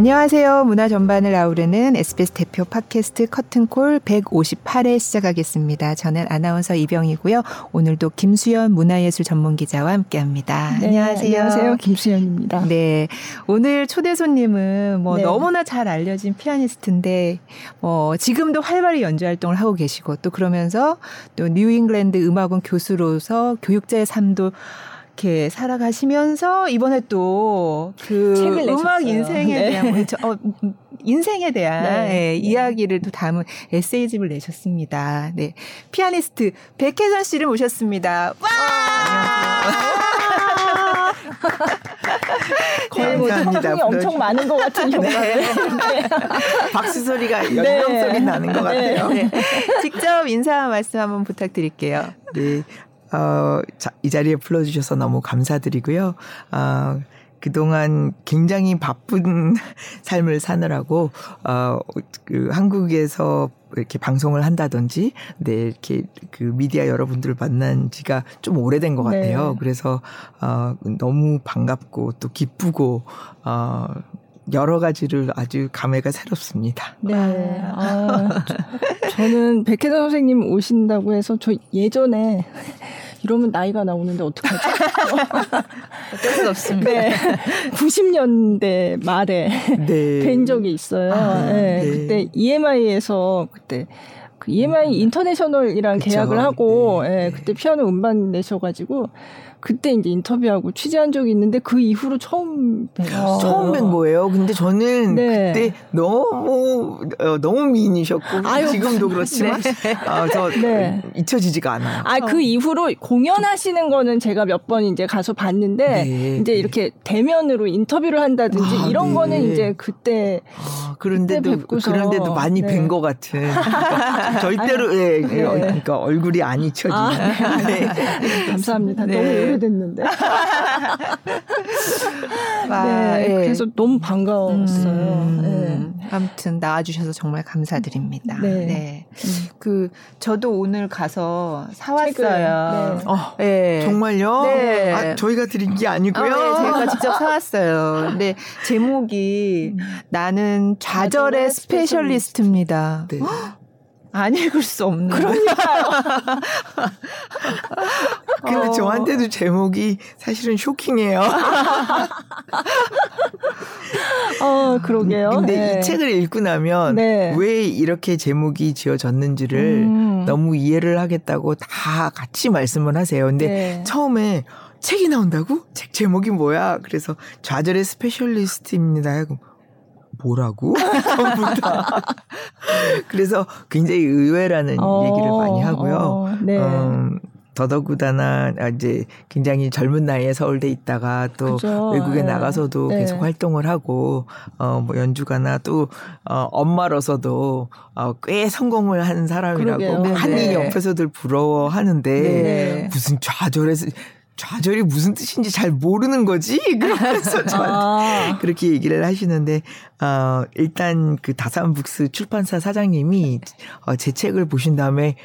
안녕하세요. 문화 전반을 아우르는 SBS 대표 팟캐스트 커튼콜 158회 시작하겠습니다. 저는 아나운서 이병이고요. 오늘도 김수연 문화예술 전문 기자와 함께합니다. 네, 안녕하세요. 안녕하세요. 김수연입니다. 네, 오늘 초대 손님은 뭐 네. 너무나 잘 알려진 피아니스트인데 뭐 지금도 활발히 연주 활동을 하고 계시고 또 그러면서 또 뉴잉글랜드 음악원 교수로서 교육자의 삶도 이렇게 살아가시면서 이번에 또 그 음악 인생에 네. 대한 뭐 어, 인생에 대한 네. 네. 이야기를 또 담은 에세이집을 내셨습니다. 네. 피아니스트 백혜선 씨를 모셨습니다. 와! 거의 뭐 소통이 엄청 많은 것 같은 경우. 네. 박수 소리가 연명 네. 소리 나는 것 네. 같아요. 네. 직접 인사 말씀 한번 부탁드릴게요. 네. 어, 자, 이 자리에 불러주셔서 너무 감사드리고요. 어, 그동안 굉장히 바쁜 삶을 사느라고, 어, 그 한국에서 이렇게 방송을 한다든지, 네, 이렇게 그 미디어 여러분들을 만난 지가 좀 오래된 것 같아요. 네. 그래서, 어, 너무 반갑고 또 기쁘고, 어, 여러 가지를 아주 감회가 새롭습니다. 네. 아, 저, 는 백혜선 선생님 오신다고 해서 저 예전에 이러면 나이가 나오는데 어떡하지? 어쩔 수 없습니다. 네. 90년대 말에 네. 뵌 적이 있어요. 아, 네. 네. 그때 EMI에서 그때 그 EMI 인터내셔널이랑 계약을 하고 네. 예, 그때 피아노 음반 내셔가지고 그때 이제 인터뷰하고 취재한 적이 있는데 그 이후로 처음 뵈요. 처음 뵌 거예요. 근데 저는 네. 그때 너무 어, 너무 미인이셨고 아유, 지금도 그렇지만 네. 아, 저 네. 잊혀지지가 않아요. 아그 어. 이후로 공연하시는 거는 제가 몇 번 이제 가서 봤는데 네. 이제 이렇게 대면으로 인터뷰를 한다든지 아, 이런 네. 거는 이제 그때 아, 그런데도 뵙고서. 그런데도 많이 네. 뵌것 같은 그러니까 절대로 예, 예, 그러니까 얼굴이 안 잊혀지는. 아, 네. 감사합니다. 너무 오래됐는데. 아, 네, 네, 그래서 너무 반가웠어요. 음, 네. 아무튼 나와주셔서 정말 감사드립니다. 네. 네. 음. 그 저도 오늘 가서 사왔어요. 네. 어, 네. 정말요? 네. 아, 저희가 드린 게 아니고요. 아, 네, 제가 직접 사왔어요. 근데 제목이 음. 나는 좌절의 스페셜리스트입니다. 네. 안 읽을 수 없는. 그러니까요. 근데 어. 저한테도 제목이 사실은 쇼킹해요. 어, 그러게요. 근데 네. 이 책을 읽고 나면 네. 왜 이렇게 제목이 지어졌는지를 음. 너무 이해를 하겠다고 다 같이 말씀을 하세요. 근데 네. 처음에 책이 나온다고? 책 제목이 뭐야? 그래서 좌절의 스페셜리스트입니다. 하고 뭐라고? 전부 다. 그래서 굉장히 의외라는 어, 얘기를 많이 하고요. 어, 네. 음, 더더구다나 이제 굉장히 젊은 나이에 서울대 있다가 또 그죠. 외국에 네. 나가서도 네. 계속 활동을 하고 어뭐 연주가나 또 어, 엄마로서도 어, 꽤 성공을 한 사람이라고 한이 네. 옆에서들 부러워하는데 네. 무슨 좌절해서 좌절이 무슨 뜻인지 잘 모르는 거지? 그러면서 저한테 아. 그렇게 얘기를 하시는데, 어, 일단 그 다산북스 출판사 사장님이 어, 제 책을 보신 다음에,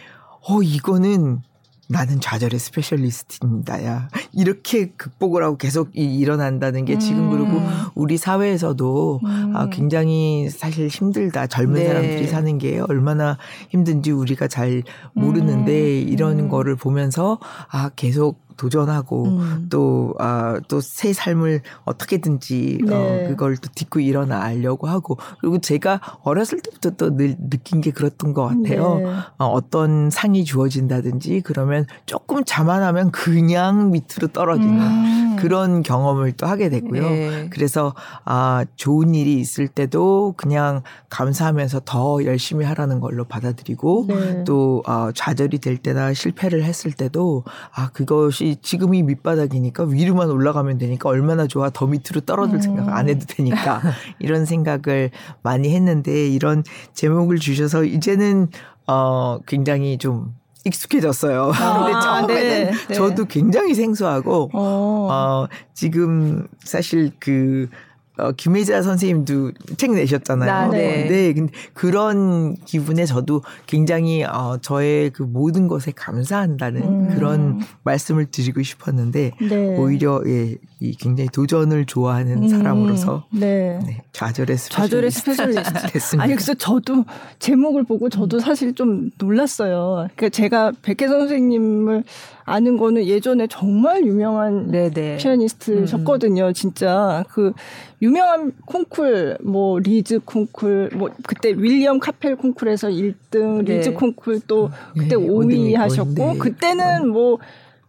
어, 이거는 나는 좌절의 스페셜리스트입니다. 야. 이렇게 극복을 하고 계속 일어난다는 게 지금 음. 그리고 우리 사회에서도 아, 음. 아, 굉장히 사실 힘들다. 젊은 네. 사람들이 사는 게 얼마나 힘든지 우리가 잘 모르는데 음. 이런 음. 거를 보면서 아, 계속 도전하고 음. 또, 아, 또 새 삶을 어떻게든지 어, 네. 어, 그걸 또 딛고 일어나려고 하고 그리고 제가 어렸을 때부터 또 늘 느낀 게 그랬던 것 같아요. 네. 어, 어떤 상이 주어진다든지 그러면 조금 자만하면 그냥 밑으로 떨어지는 음. 그런 경험을 또 하게 됐고요. 네. 그래서 아, 좋은 일이 있을 때도 그냥 감사하면서 더 열심히 하라는 걸로 받아들이고 네. 또 어, 좌절이 될 때나 실패를 했을 때도 아, 그것이 없이 지금이 밑바닥이니까 위로만 올라가면 되니까 얼마나 좋아 더 밑으로 떨어질 음. 생각 안 해도 되니까 이런 생각을 많이 했는데 이런 제목을 주셔서 이제는 어 굉장히 좀 익숙해졌어요. 아, 근데 처음에는 네, 네. 저도 굉장히 생소하고 어. 어 지금 사실 그 어, 김혜자 선생님도 책 내셨잖아요. 아, 네. 네. 근데 그런 기분에 저도 굉장히 어, 저의 그 모든 것에 감사한다는 음. 그런 말씀을 드리고 싶었는데 네. 오히려 예, 이 굉장히 도전을 좋아하는 음. 사람으로서 네. 네. 좌절의 specialist 좌절의 specialist 됐습니다. 아니 그래서 저도 제목을 보고 저도 사실 좀 놀랐어요. 그러니까 제가 백혜선 선생님을 아는 거는 예전에 정말 유명한 네네. 피아니스트셨거든요. 음. 진짜 그 유명한 콩쿨 뭐 리즈 콩쿨 뭐 그때 윌리엄 카펠 콩쿨에서 1등 네. 리즈 콩쿨 또 그때 네. 5위 하셨고 네. 그때는 뭐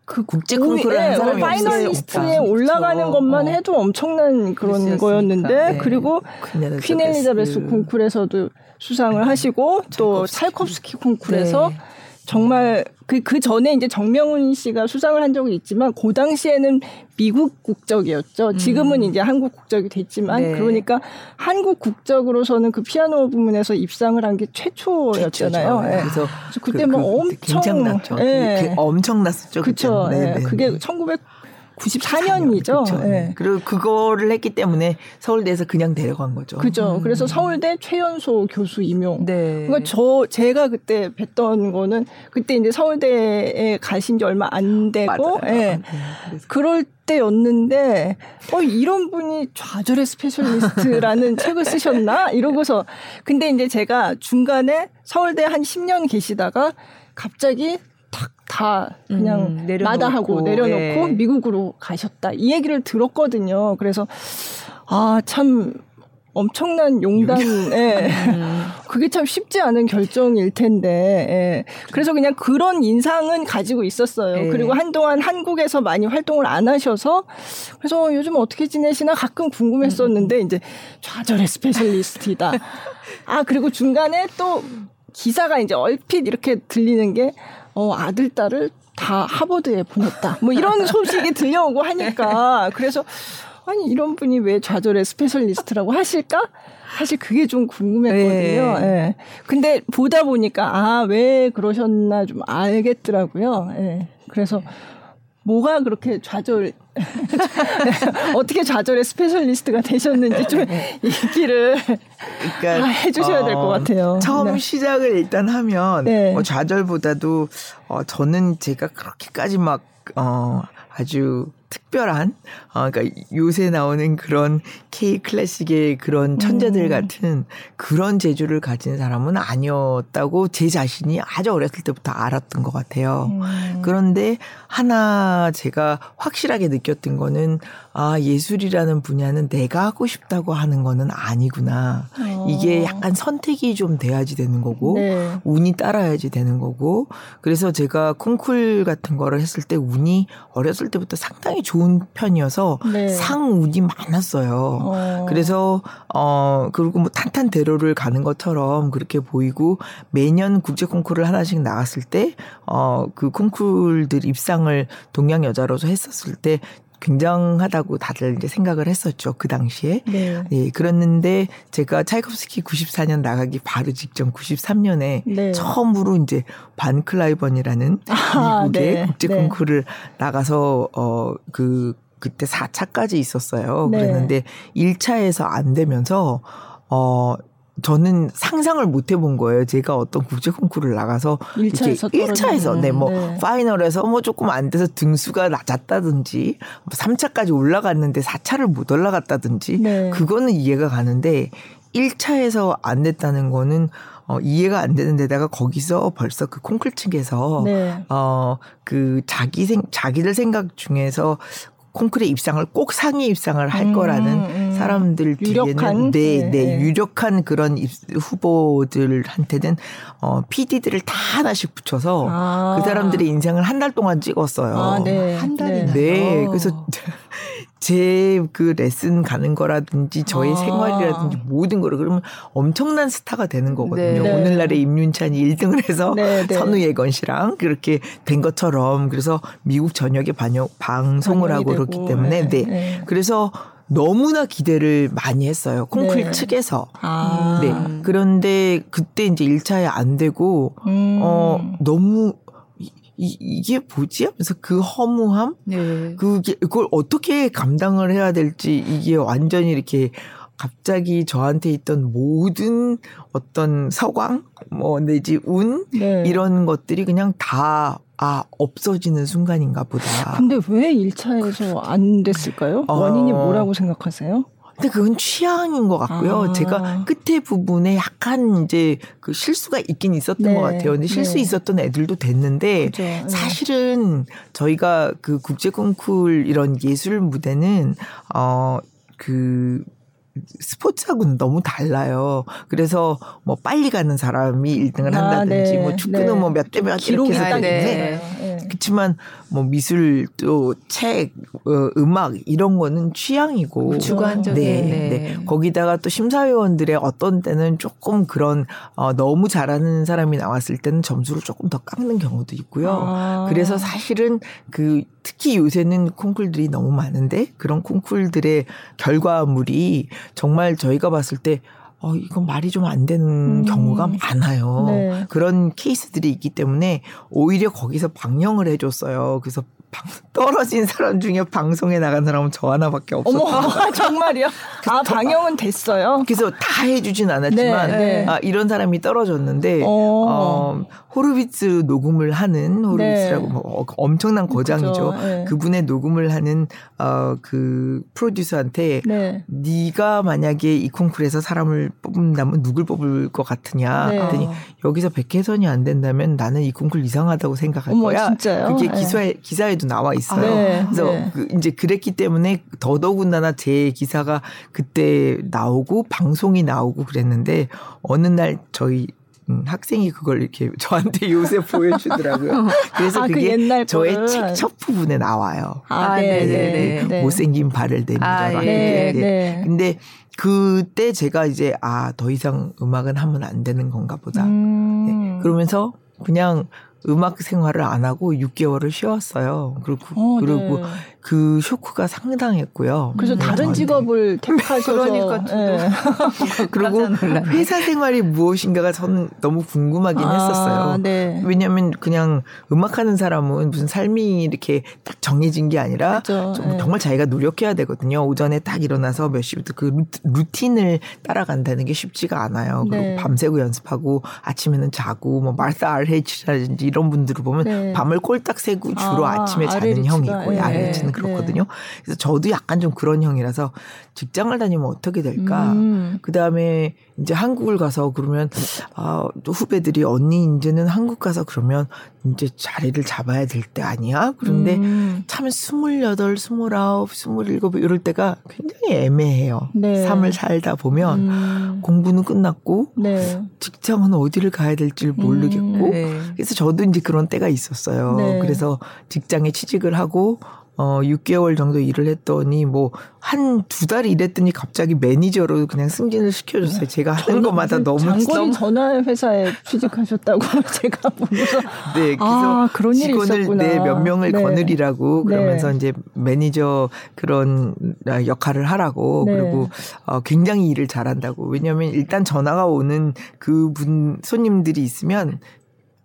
그 국제 콩쿠르 네, 뭐 finalist에 올라가는 그렇죠. 것만 어. 해도 엄청난 그런 거였는데 네. 그리고 퀸 엘리자베스 콩쿨에서도 수상을 하시고 또 찰콥스키 콩쿨에서 네. 정말 그, 그 전에 이제 정명훈 씨가 수상을 한 적이 있지만, 그 당시에는 미국 국적이었죠. 지금은 음. 이제 한국 국적이 됐지만, 네. 그러니까 한국 국적으로서는 그 피아노 부문에서 입상을 한 게 최초였잖아요. 네. 그래서, 그래서 그때 그, 뭐 그, 엄청. 굉장났죠. 네. 엄청났었죠. 그렇죠. 네. 그게 1900 94년이죠. 그쵸. 네. 그리고 그거를 했기 때문에 서울대에서 그냥 데려간 거죠. 그죠. 음. 그래서 서울대 최연소 교수 임용. 네. 그러니까 저 제가 그때 뵀던 거는 그때 이제 서울대에 가신 지 얼마 안 되고, 예. 네. 그럴 때였는데 어 이런 분이 좌절의 스페셜리스트라는 책을 쓰셨나 이러고서 근데 이제 제가 중간에 서울대 한 10년 계시다가 갑자기 다 그냥 음, 마다하고 내려놓고 네. 미국으로 가셨다. 이 얘기를 들었거든요. 그래서 아, 참 엄청난 용단에 음. 그게 참 쉽지 않은 결정일 텐데 예. 그래서 그냥 그런 인상은 가지고 있었어요. 네. 그리고 한동안 한국에서 많이 활동을 안 하셔서 그래서 요즘 어떻게 지내시나 가끔 궁금했었는데 이제 좌절의 스페셜리스트이다. 아 그리고 중간에 또 기사가 이제 얼핏 이렇게 들리는 게 어, 아들, 딸을 다 하버드에 보냈다. 뭐 이런 소식이 들려오고 하니까. 그래서, 아니, 이런 분이 왜 좌절의 스페셜리스트라고 하실까? 사실 그게 좀 궁금했거든요. 네. 네. 근데 보다 보니까, 아, 왜 그러셨나 좀 알겠더라고요. 예. 네. 그래서, 뭐가 그렇게 좌절 어떻게 좌절의 스페셜리스트가 되셨는지 좀 얘기를 그러니까, 해주셔야 될것 어, 같아요. 처음 네. 시작을 일단 하면 네. 뭐 좌절보다도 어, 저는 제가 그렇게까지 막 어, 아주 특 별한 어 그러니까 요새 나오는 그런 K 클래식의 그런 천재들 음. 같은 그런 재주를 가진 사람은 아니었다고 제 자신이 아주 어렸을 때부터 알았던 것 같아요. 음. 그런데 하나 제가 확실하게 느꼈던 거는 아 예술이라는 분야는 내가 하고 싶다고 하는 거는 아니구나. 어. 이게 약간 선택이 좀 돼야지 되는 거고 네. 운이 따라야지 되는 거고 그래서 제가 콩쿨 같은 거를 했을 때 운이 어렸을 때부터 상당히 좋은 편이어서 네. 상운이 많았어요. 어. 그래서 어 그리고 뭐 탄탄 대로를 가는 것처럼 그렇게 보이고 매년 국제 콩쿠르를 하나씩 나갔을 때 어 그 콩쿨들 입상을 동양 여자로서 했었을 때 굉장하다고 다들 이제 생각을 했었죠. 그 당시에. 네. 예, 그랬는데 제가 차이콥스키 94년 나가기 바로 직전 93년에 네. 처음으로 이제 반 클라이번이라는 아, 미국의 네. 국제 콩쿠르를 네. 나가서 어그 그때 4차까지 있었어요. 네. 그랬는데 1차에서 안 되면서 어 저는 상상을 못 해본 거예요. 제가 어떤 국제 콩쿠르를 나가서 1차에서 1차에서 네, 뭐 네. 파이널에서 뭐 조금 안 돼서 등수가 낮았다든지 3차까지 뭐 올라갔는데 4차를 못 올라갔다든지 네. 그거는 이해가 가는데 1차에서 안 됐다는 거는 어, 이해가 안 되는 데다가 거기서 벌써 그 콩쿨 측에서 네. 어, 그 자기 생, 자기들 생각 중에서 콩쿠르 입상을 꼭 상위 입상을 할 음, 거라는 음. 사람들 뒤에는 네, 네, 네, 유력한 그런 후보들한테는 어 PD들을 다 하나씩 붙여서 아. 그 사람들의 인생을 한 달 동안 찍었어요. 아, 네. 한 달이나. 네. 그래서 제 그 레슨 가는 거라든지 저의 아. 생활이라든지 모든 거를 그러면 엄청난 스타가 되는 거거든요. 네. 오늘날의 임윤찬이 1등을 해서 네, 네. 선우예건 씨랑 그렇게 된 것처럼 그래서 미국 전역에 반영 방송을 하고 되고. 그렇기 때문에 네. 네. 그래서 너무나 기대를 많이 했어요. 콩쿨 네. 측에서. 아. 네. 그런데 그때 이제 1차에 안 되고 음. 어 너무 이, 이게 뭐지? 하면서 그 허무함? 네. 그게, 그걸 어떻게 감당을 해야 될지 이게 완전히 이렇게 갑자기 저한테 있던 모든 어떤 서광, 뭐 내지 운 네. 이런 것들이 그냥 다 아, 없어지는 순간인가 보다. 근데 왜 1차에서 안 됐을까요? 어... 원인이 뭐라고 생각하세요? 근데 그건 취향인 것 같고요. 아. 제가 끝에 부분에 약간 이제 그 실수가 있긴 있었던 네. 것 같아요. 근데 실수 네. 있었던 애들도 됐는데 그렇죠. 네. 사실은 저희가 그 국제 콩쿨 이런 예술 무대는 어그 스포츠하고는 너무 달라요. 그래서 뭐 빨리 가는 사람이 1등을 아, 한다든지 네. 뭐 축구는 네. 뭐몇 대 몇 이렇게 해서 되는데 네. 그렇지만 뭐 미술 또 책, 어, 음악 이런 거는 취향이고 주관적인 네, 네. 네. 거기다가 또 심사위원들의 어떤 때는 조금 그런 어, 너무 잘하는 사람이 나왔을 때는 점수를 조금 더 깎는 경우도 있고요. 아. 그래서 사실은 그 특히 요새는 콩쿨들이 너무 많은데 그런 콩쿨들의 결과물이 정말 저희가 봤을 때 어, 이건 말이 좀 안 되는 음. 경우가 많아요. 네. 그런 케이스들이 있기 때문에 오히려 거기서 방영을 해줬어요. 그래서 떨어진 사람 중에 방송에 나간 사람은 저 하나밖에 없었어요. 어머, 정말이요? 아, 방영은 됐어요? 그래서 다 해주진 않았지만, 네, 네. 아, 이런 사람이 떨어졌는데, 어, 어 호르비츠 녹음을 하는, 호르비츠라고 네. 뭐 어, 엄청난 거장이죠. 네. 그분의 녹음을 하는, 어, 그 프로듀서한테, 네. 네가 만약에 이 콩쿨에서 사람을 뽑는다면 누굴 뽑을 것 같으냐. 네. 그랬더니, 여기서 백혜선이 안 된다면 나는 이 콩쿨 이상하다고 생각할 어머, 거야. 진짜요? 그게 기사에, 기사에도 기사에도 나와 있어요. 아, 네. 그래서 네. 그 이제 그랬기 때문에 더더군다나 제 기사가 그때 나오고 방송이 나오고 그랬는데 어느 날 저희 음, 학생이 그걸 이렇게 저한테 요새 보여주더라고요. 그래서 아, 그 그게 그 저의 책 첫 부분에 나와요. 아, 네, 네, 네. 못생긴 발을 내밀어라. 아, 네, 네. 근데 그때 제가 이제 아 더 이상 음악은 하면 안 되는 건가 보다. 음. 네. 그러면서 그냥 음악 생활을 안 하고 6개월을 쉬었어요. 그리고 어, 그리고 네. 그 쇼크가 상당했고요. 그래서 음, 다른 직업을 택하셔서 그러니까 네. 그리고 회사 생활이 무엇인가가 저는 너무 궁금하긴 아, 했었어요. 네. 왜냐하면 그냥 음악하는 사람은 무슨 삶이 이렇게 딱 정해진 게 아니라 그렇죠. 네. 정말 자기가 노력해야 되거든요. 오전에 딱 일어나서 몇 시부터 그 루틴을 따라간다는 게 쉽지가 않아요. 그리고 네. 밤새고 연습하고 아침에는 자고 뭐 마르사 알헤치라든지 이런 분들을 보면 네. 밤을 꼴딱 새고 주로 아, 침에 자는 형이고 예. 아르헤치는 그렇거든요. 네. 그래서 저도 약간 좀 그런 형이라서 직장을 다니면 어떻게 될까? 음. 그 다음에 이제 한국을 가서 그러면 아, 또 후배들이 언니 이제는 한국 가서 그러면 이제 자리를 잡아야 될 때 아니야? 그런데 음. 참 스물여덟, 스물아홉, 스물일곱 이럴 때가 굉장히 애매해요. 네. 삶을 살다 보면 음. 공부는 끝났고 네. 직장은 어디를 가야 될지 모르겠고 음. 그래서 저도 이제 그런 때가 있었어요. 네. 그래서 직장에 취직을 하고 어 6개월 정도 일을 했더니 뭐 한 두 달 일했더니 갑자기 매니저로 그냥 승진을 시켜줬어요. 제가 하는 것마다 너무 장거리 전화 회사에 취직하셨다고 제가 보면서 네, 그래서 아, 그런 직원을 네, 몇 명을 네. 거느리라고 그러면서 네. 이제 매니저 그런 역할을 하라고 네. 그리고 어 굉장히 일을 잘한다고 왜냐하면 일단 전화가 오는 그분 손님들이 있으면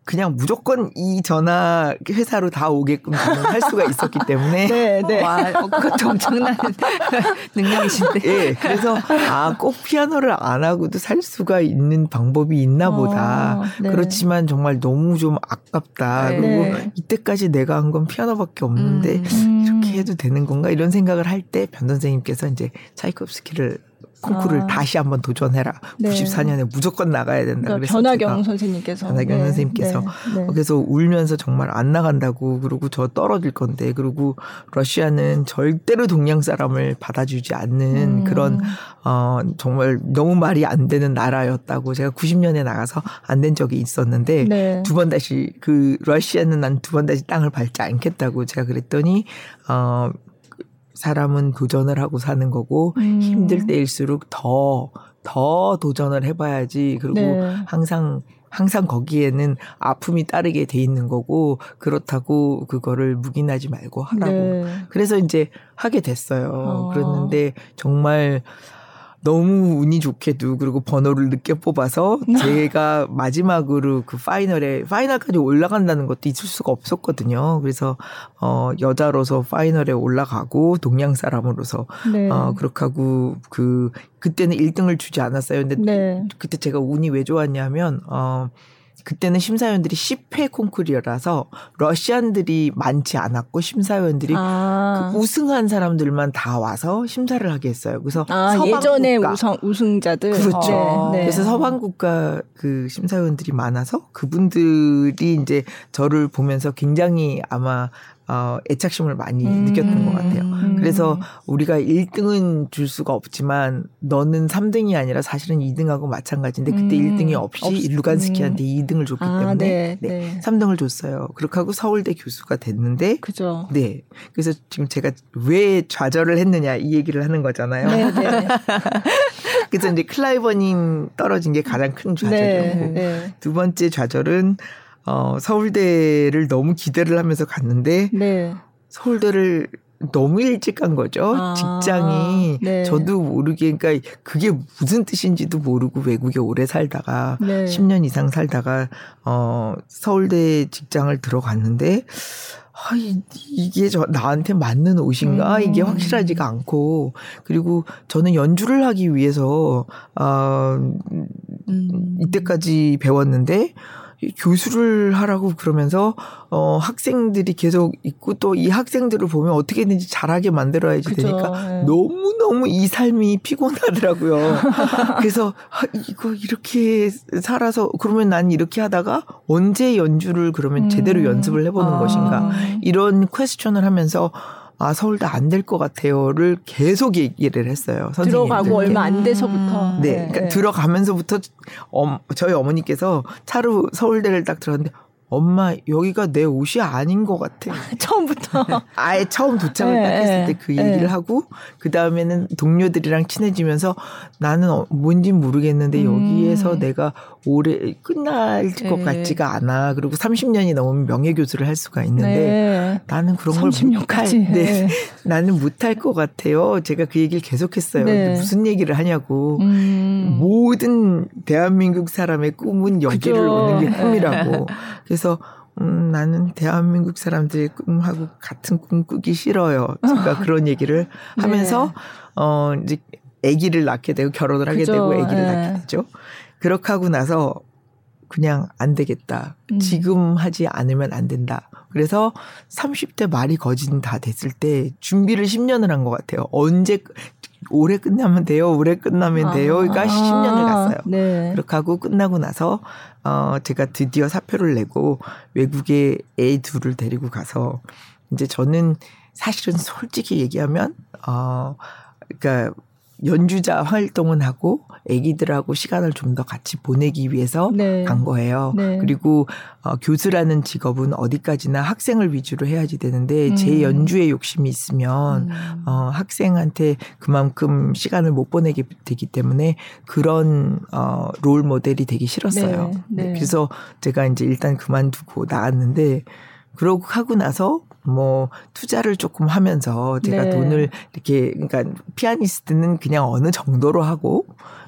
그냥 무조건 이 전화 회사로 다 오게끔 할 수가 있었기 때문에 네, 네. 와, 어, 그것도 엄청난 능력이신데. 예. 그래서 아, 꼭 피아노를 안 하고도 살 수가 있는 방법이 있나 보다. 어, 네. 그렇지만 정말 너무 좀 아깝다. 네. 그리고 이때까지 내가 한 건 피아노밖에 없는데 음. 이렇게 해도 되는 건가 이런 생각을 할 때 변 선생님께서 이제 차이콥스키를 콩쿠르를 아. 다시 한번 도전해라. 네. 94년에 무조건 나가야 된다. 그러니까 그래서 변화경 선생님께서 변화경 네. 선생님께서 네. 네. 그래서 울면서 정말 안 나간다고 그러고 저 떨어질 건데 그리고 러시아는 절대로 동양 사람을 받아주지 않는 음. 그런 어 정말 너무 말이 안 되는 나라였다고 제가 90년에 나가서 안 된 적이 있었는데 네. 두번 다시 그 러시아는 난 두 번 다시 땅을 밟지 않겠다고 제가 그랬더니 어 사람은 도전을 하고 사는 거고 음. 힘들 때일수록 더, 더 도전을 해봐야지. 그리고 네. 항상 항상 거기에는 아픔이 따르게 돼 있는 거고 그렇다고 그거를 묵인하지 말고 하라고. 네. 그래서 이제 하게 됐어요. 어. 그랬는데 정말 너무 운이 좋게도 그리고 번호를 늦게 뽑아서 제가 마지막으로 그 파이널에 파이널까지 올라간다는 것도 있을 수가 없었거든요. 그래서 어 여자로서 파이널에 올라가고 동양 사람으로서 네. 어 그렇게 하고 그 그때는 1등을 주지 않았어요. 근데 네. 그때 제가 운이 왜 좋았냐면 어 그때는 심사위원들이 10회 콩쿠리어라서 러시안들이 많지 않았고 심사위원들이 아. 그 우승한 사람들만 다 와서 심사를 하게 했어요. 그래서 아, 예전에 우승 우승자들 그렇죠. 어. 네. 그래서 서방 국가 그 심사위원들이 많아서 그분들이 이제 저를 보면서 굉장히 아마 어, 애착심을 많이 음. 느꼈던 것 같아요. 음. 그래서 우리가 1등은 줄 수가 없지만 너는 3등이 아니라 사실은 2등하고 마찬가지인데 그때 음. 1등이 없이 없, 루간스키한테 음. 2등을 줬기 아, 때문에 네, 네. 네. 3등을 줬어요. 그렇게 하고 서울대 교수가 됐는데 그죠. 네. 그래서 지금 제가 왜 좌절을 했느냐 이 얘기를 하는 거잖아요. 네, 네. 그래서 이제 클라이버님 떨어진 게 가장 큰 좌절이었고 네, 네. 두 번째 좌절은 어, 서울대를 너무 기대를 하면서 갔는데 네. 서울대를 너무 일찍 간 거죠. 아, 직장이 네. 저도 모르게 그러니까 그게 무슨 뜻인지도 모르고 외국에 오래 살다가 네. 10년 이상 살다가 어 서울대 직장을 들어갔는데 아, 이게 저 나한테 맞는 옷인가? 음. 이게 확실하지가 않고 그리고 저는 연주를 하기 위해서 어 음. 이때까지 배웠는데 교수를 하라고 그러면서 어 학생들이 계속 있고 또 이 학생들을 보면 어떻게든지 잘하게 만들어야지 그쵸. 되니까 네. 너무 너무 이 삶이 피곤하더라고요. 그래서 아, 이거 이렇게 살아서 그러면 난 이렇게 하다가 언제 연주를 그러면 제대로 음. 연습을 해보는 아. 것인가 이런 퀘스천을 하면서 아 서울대 안 될 것 같아요를 계속 얘기를 했어요. 선생님들. 들어가고 얼마 안 돼서부터. 네, 그러니까 네. 들어가면서부터 어, 저희 어머니께서 차로 서울대를 딱 들었는데 엄마 여기가 내 옷이 아닌 것 같아. 처음부터. 아예 처음 도착을 네, 딱 했을 때그 네. 얘기를 네. 하고 그 다음에는 동료들이랑 친해지면서 나는 어, 뭔진 모르겠는데 음. 여기에서 내가 오래 끝날 것 네. 같지가 않아. 그리고 30년이 넘으면 명예 교수를 할 수가 있는데 네. 나는 그런 걸 못할. 네. 나는 못할 것 같아요. 제가 그 얘기를 계속했어요. 무슨 얘기를 하냐고. 음. 모든 대한민국 사람의 꿈은 여기를 그죠. 오는 게 꿈이라고. 그래서 그래서 음, 나는 대한민국 사람들의 꿈하고 같은 꿈 꾸기 싫어요. 제가 그런 얘기를 네. 하면서 네. 어 이제 아기를 낳게 되고 결혼을 하게 그죠. 되고 아기를 네. 낳게 되죠. 그렇게 하고 나서 그냥 안 되겠다. 음. 지금 하지 않으면 안 된다. 그래서 30대 말이 거진 다 됐을 때 준비를 10년을 한 것 같아요. 언제 올해 끝나면 돼요. 올해 끝나면 아. 돼요. 그러니까 아. 10년을 갔어요. 네. 그렇게 하고 끝나고 나서 어 제가 드디어 사표를 내고 외국에 애 둘을 데리고 가서 이제 저는 사실은 솔직히 얘기하면 어 그러니까 연주자 활동은 하고 아기들하고 시간을 좀 더 같이 보내기 위해서 네. 간 거예요. 네. 그리고 어, 교수라는 직업은 어디까지나 학생을 위주로 해야지 되는데 음. 제 연주에 욕심이 있으면 음. 어, 학생한테 그만큼 시간을 못 보내게 되기 때문에 그런 어, 롤 모델이 되기 싫었어요. 네. 네. 그래서 제가 이제 일단 그만두고 나왔는데 그러고 하고 나서 뭐 투자를 조금 하면서 제가 네. 돈을 이렇게 그러니까 피아니스트는 그냥 어느 정도로 하고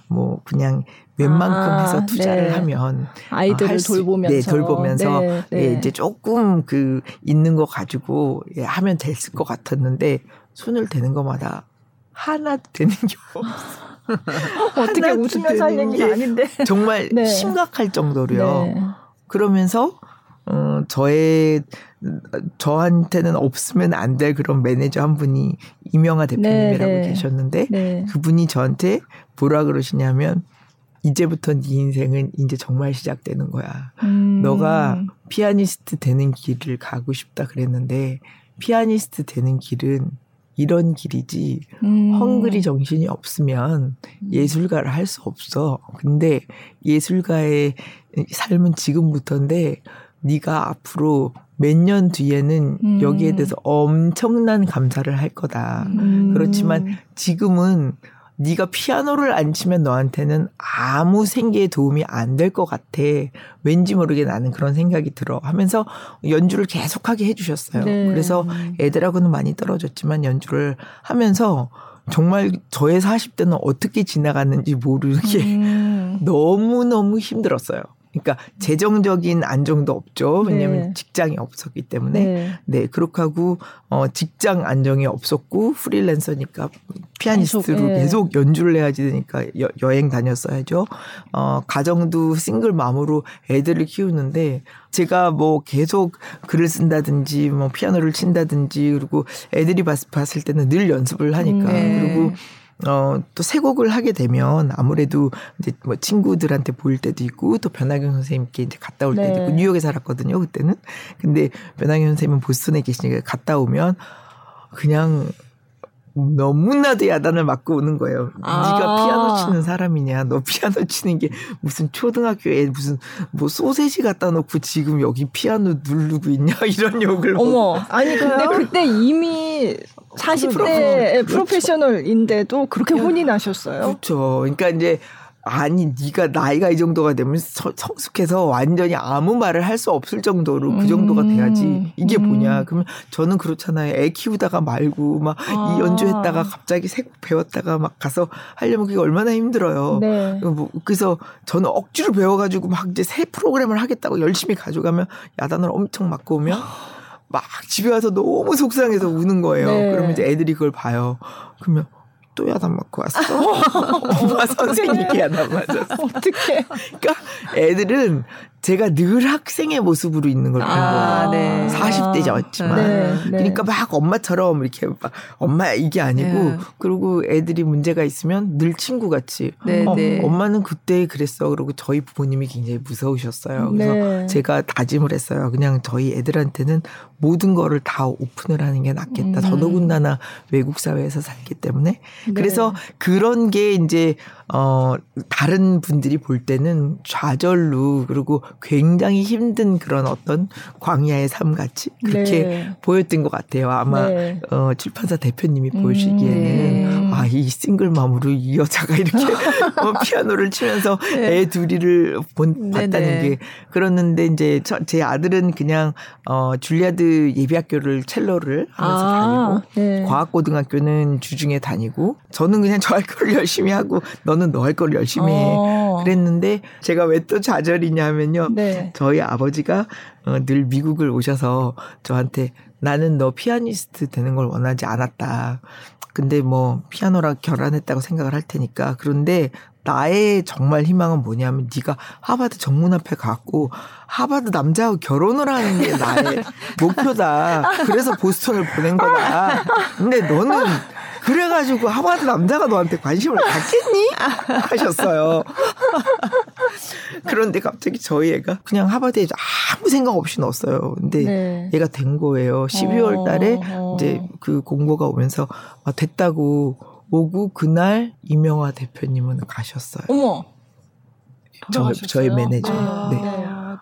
뭐 그냥 웬만큼 아, 해서 투자를 네. 하면 아이들을 수, 돌보면서 네, 돌보면서 네, 네. 예, 이제 조금 그 있는 거 가지고 예, 하면 됐을 것 같았는데 손을 대는 것마다 하나 되는 게 없어. 어떻게 웃으면서 할 얘기가 아닌데 정말 네. 심각할 정도로요. 네. 그러면서 어, 저의 저한테는 없으면 안 될 그런 매니저 한 분이 이명아 대표님이라고 네, 네. 계셨는데 네. 그분이 저한테 뭐라 그러시냐면 이제부터 네 인생은 이제 정말 시작되는 거야. 음. 너가 피아니스트 되는 길을 가고 싶다 그랬는데 피아니스트 되는 길은 이런 길이지 음. 헝그리 정신이 없으면 예술가를 할 수 없어. 근데 예술가의 삶은 지금부터인데 네가 앞으로 몇 년 뒤에는 음. 여기에 대해서 엄청난 감사를 할 거다. 음. 그렇지만 지금은 네가 피아노를 안 치면 너한테는 아무 생계에 도움이 안 될 것 같아. 왠지 모르게 나는 그런 생각이 들어 하면서 연주를 계속하게 해주셨어요. 네. 그래서 애들하고는 많이 떨어졌지만 연주를 하면서 정말 저의 40대는 어떻게 지나갔는지 모르게 음. 너무너무 힘들었어요. 그러니까 재정적인 안정도 없죠. 왜냐하면 네. 직장이 없었기 때문에 네. 네 그렇게 하고 어 직장 안정이 없었고 프리랜서니까 피아니스트로 계속, 네. 계속 연주를 해야지 되니까 여, 여행 다녔어야죠. 어 가정도 싱글 맘으로 애들을 키우는데 제가 뭐 계속 글을 쓴다든지 뭐 피아노를 친다든지 그리고 애들이 봤, 봤을 때는 늘 연습을 하니까 네. 그리고 어, 또 새 곡을 하게 되면 아무래도 이제 뭐 친구들한테 보일 때도 있고 또 변하경 선생님께 이제 갔다 올 때도 네. 있고 뉴욕에 살았거든요, 그때는. 근데 변하경 선생님은 보스턴에 계시니까 갔다 오면 그냥 너무나도 야단을 맞고 오는 거예요. 아. 네가 피아노 치는 사람이냐? 너 피아노 치는 게 무슨 초등학교에 무슨 뭐 소세지 갖다 놓고 지금 여기 피아노 누르고 있냐? 이런 욕을. 어머. 아니 근데 그때 이미 40대 프로페셔널인데도 그렇게 혼이 나셨어요? 그렇죠. 그러니까 이제 아니 네가 나이가 이 정도가 되면 서, 성숙해서 완전히 아무 말을 할 수 없을 정도로 그 정도가 돼야지 이게 음. 뭐냐 그러면 저는 그렇잖아요 애 키우다가 말고 막이 아. 연주했다가 갑자기 색 배웠다가 막 가서 하려면 그게 얼마나 힘들어요 네. 뭐 그래서 저는 억지로 배워가지고 막 이제 새 프로그램을 하겠다고 열심히 가져가면 야단을 엄청 맞고 오면 막 집에 와서 너무 속상해서 우는 거예요 네. 그러면 이제 애들이 그걸 봐요 그러면 또 야단 맞고 왔어. 엄마 선생님이 야단 맞았어. 어떻게? 그러니까 애들은 제가 늘 학생의 모습으로 있는 걸 본 아, 거예요. 네. 40대였지만. 네, 네. 그러니까 막 엄마처럼 이렇게 막 엄마 이게 아니고 네. 그리고 애들이 문제가 있으면 늘 친구같이 네, 어, 네. 엄마는 그때 그랬어. 그리고 저희 부모님이 굉장히 무서우셨어요. 그래서 네. 제가 다짐을 했어요. 그냥 저희 애들한테는 모든 거를 다 오픈을 하는 게 낫겠다. 음. 더더군다나 외국 사회에서 살기 때문에. 그래서 그런 게 이제 어, 다른 분들이 볼 때는 좌절로 그리고 굉장히 힘든 그런 어떤 광야의 삶 같이 그렇게 네. 보였던 것 같아요. 아마 네. 어, 출판사 대표님이 음, 보시기에는 네. 아, 이 싱글맘으로 이 여자가 이렇게 어, 피아노를 치면서 네. 애 둘이를 본, 네, 봤다는 네. 게 그렇는데 이제 저, 제 아들은 그냥 어, 줄리아드 예비학교를 첼로를 하면서 아, 다니고 과학고등학교는 주중에 다니고 저는 그냥 저할 거를 열심히 하고 너는 너 할 걸 열심히 해. 어. 그랬는데 제가 왜 또 좌절이냐면요. 네. 저희 아버지가 어, 늘 미국을 오셔서 저한테 나는 너 피아니스트 되는 걸 원하지 않았다. 근데 뭐 피아노랑 결혼했다고 생각을 할 테니까 그런데 나의 정말 희망은 뭐냐면 네가 하버드 정문 앞에 갔고 하버드 남자하고 결혼을 하는 게 나의 목표다. 그래서 보스턴을 보낸 거다. 근데 너는 그래가지고 하버드 남자가 너한테 관심을 갖겠니? 하셨어요. 그런데 갑자기 저희 애가 그냥 하버드에 아무 생각 없이 넣었어요. 근데 네. 얘가 된 거예요. 12월 달에 어, 이제 그 공고가 오면서 아, 됐다고 오고 그날 이명화 대표님은 가셨어요. 어머. 저, 저희 매니저. 아,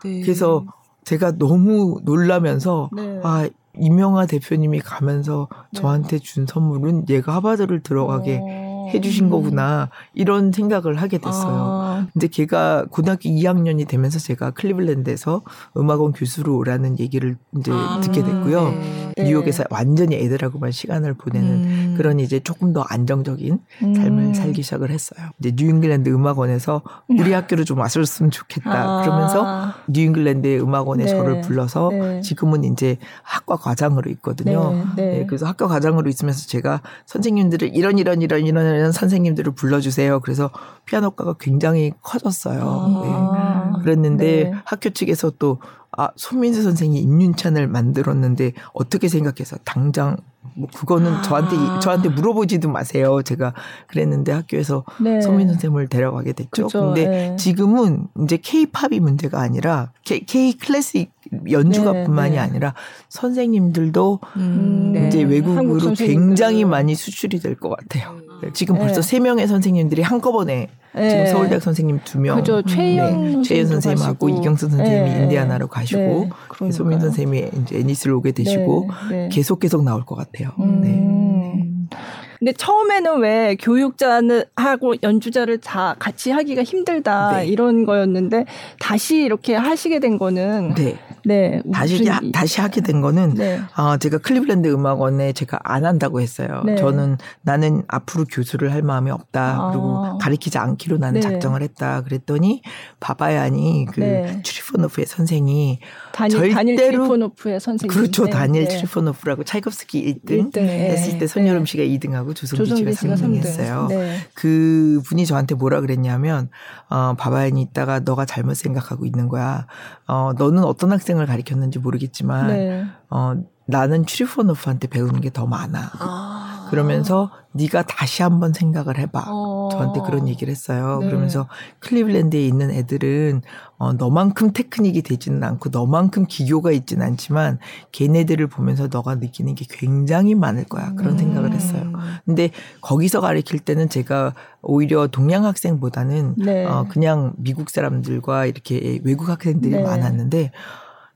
네. 네. 그래서 제가 너무 놀라면서 네. 아 이명화 대표님이 가면서 네. 저한테 준 선물은 얘가 하버드를 들어가게 오. 해주신 거구나 이런 생각을 하게 됐어요. 아. 근데 걔가 고등학교 2학년이 되면서 제가 클리블랜드에서 음악원 교수로 오라는 얘기를 이제 아. 듣게 됐고요. 네. 뉴욕에서 완전히 애들하고만 시간을 보내는 음. 그런 이제 조금 더 안정적인 삶을 음. 살기 시작을 했어요. 이제 뉴잉글랜드 음악원에서 우리 학교로 좀 왔었으면 좋겠다. 아. 그러면서 뉴잉글랜드 음악원에 네. 저를 불러서 네. 지금은 이제 학과 과장으로 있거든요. 네. 네. 네. 그래서 학과 과장으로 있으면서 제가 선생님들을 이런 이런 이런 이런 이런 선생님들을 불러주세요. 그래서 피아노과가 굉장히 커졌어요. 아. 네. 그랬는데 네. 학교 측에서 또 아, 손민수 선생이 임윤찬을 만들었는데 어떻게 생각해서 당장 뭐 그거는 아. 저한테 저한테 물어보지도 마세요. 제가 그랬는데 학교에서 네. 손민 선생님을 데려가게 됐죠. 그쵸, 근데 네. 지금은 이제 K-팝이 문제가 아니라 K, 클래식 연주가뿐만이 네, 네. 아니라 선생님들도 음, 네. 이제 외국으로 굉장히 많이 수출이 될 것 같아요. 네, 지금 벌써 세 명의 선생님들이 한꺼번에 네. 지금 서울대학 선생님 두 명, 그죠 최연 네. 최연 선생님하고 이경선 선생님이 네. 인디아나로 가시고 네. 소민 선생님이 이제 애니스를 오게 되시고 계속 계속 나올 것 같아요. 음. 네. 근데 처음에는 왜 교육자는 하고 연주자를 다 같이 하기가 힘들다 네. 이런 거였는데 다시 이렇게 하시게 된 거는 네. 네. 다시 하, 다시 하게 된 거는 네. 아, 제가 클리블랜드 음악원에 제가 안 한다고 했어요. 네. 저는 나는 앞으로 교수를 할 마음이 없다. 아. 그리고 가리키지 않 기로 나는 네. 작정을 했다. 그랬더니 바바얀이 그 네. 트리포노프의 선생이 다니, 절대로 다닐 트리포노프의 선생님 그렇죠. 다니엘 네. 트리포노프라고 차이콥스키 1등, 1등 했을 때 손열음 씨가 2등하고 조성진 씨가 3등 했어요. 그 분이 저한테 뭐라 그랬냐면 어 바바얀이 있다가 너가 잘못 생각하고 있는 거야. 어 너는 어떤 학생을 가리켰는지 모르겠지만 어 나는 트리포노프한테 배우는 게 더 많아. 아. 그러면서 네가 다시 한번 생각을 해봐. 어. 저한테 그런 얘기를 했어요. 네. 그러면서 클리블랜드에 있는 애들은 어, 너만큼 테크닉이 되지는 않고 너만큼 기교가 있지는 않지만 걔네들을 보면서 너가 느끼는 게 굉장히 많을 거야. 그런 음. 생각을 했어요. 근데 거기서 가르칠 때는 제가 오히려 동양 학생보다는 네. 어, 그냥 미국 사람들과 이렇게 외국 학생들이 네. 많았는데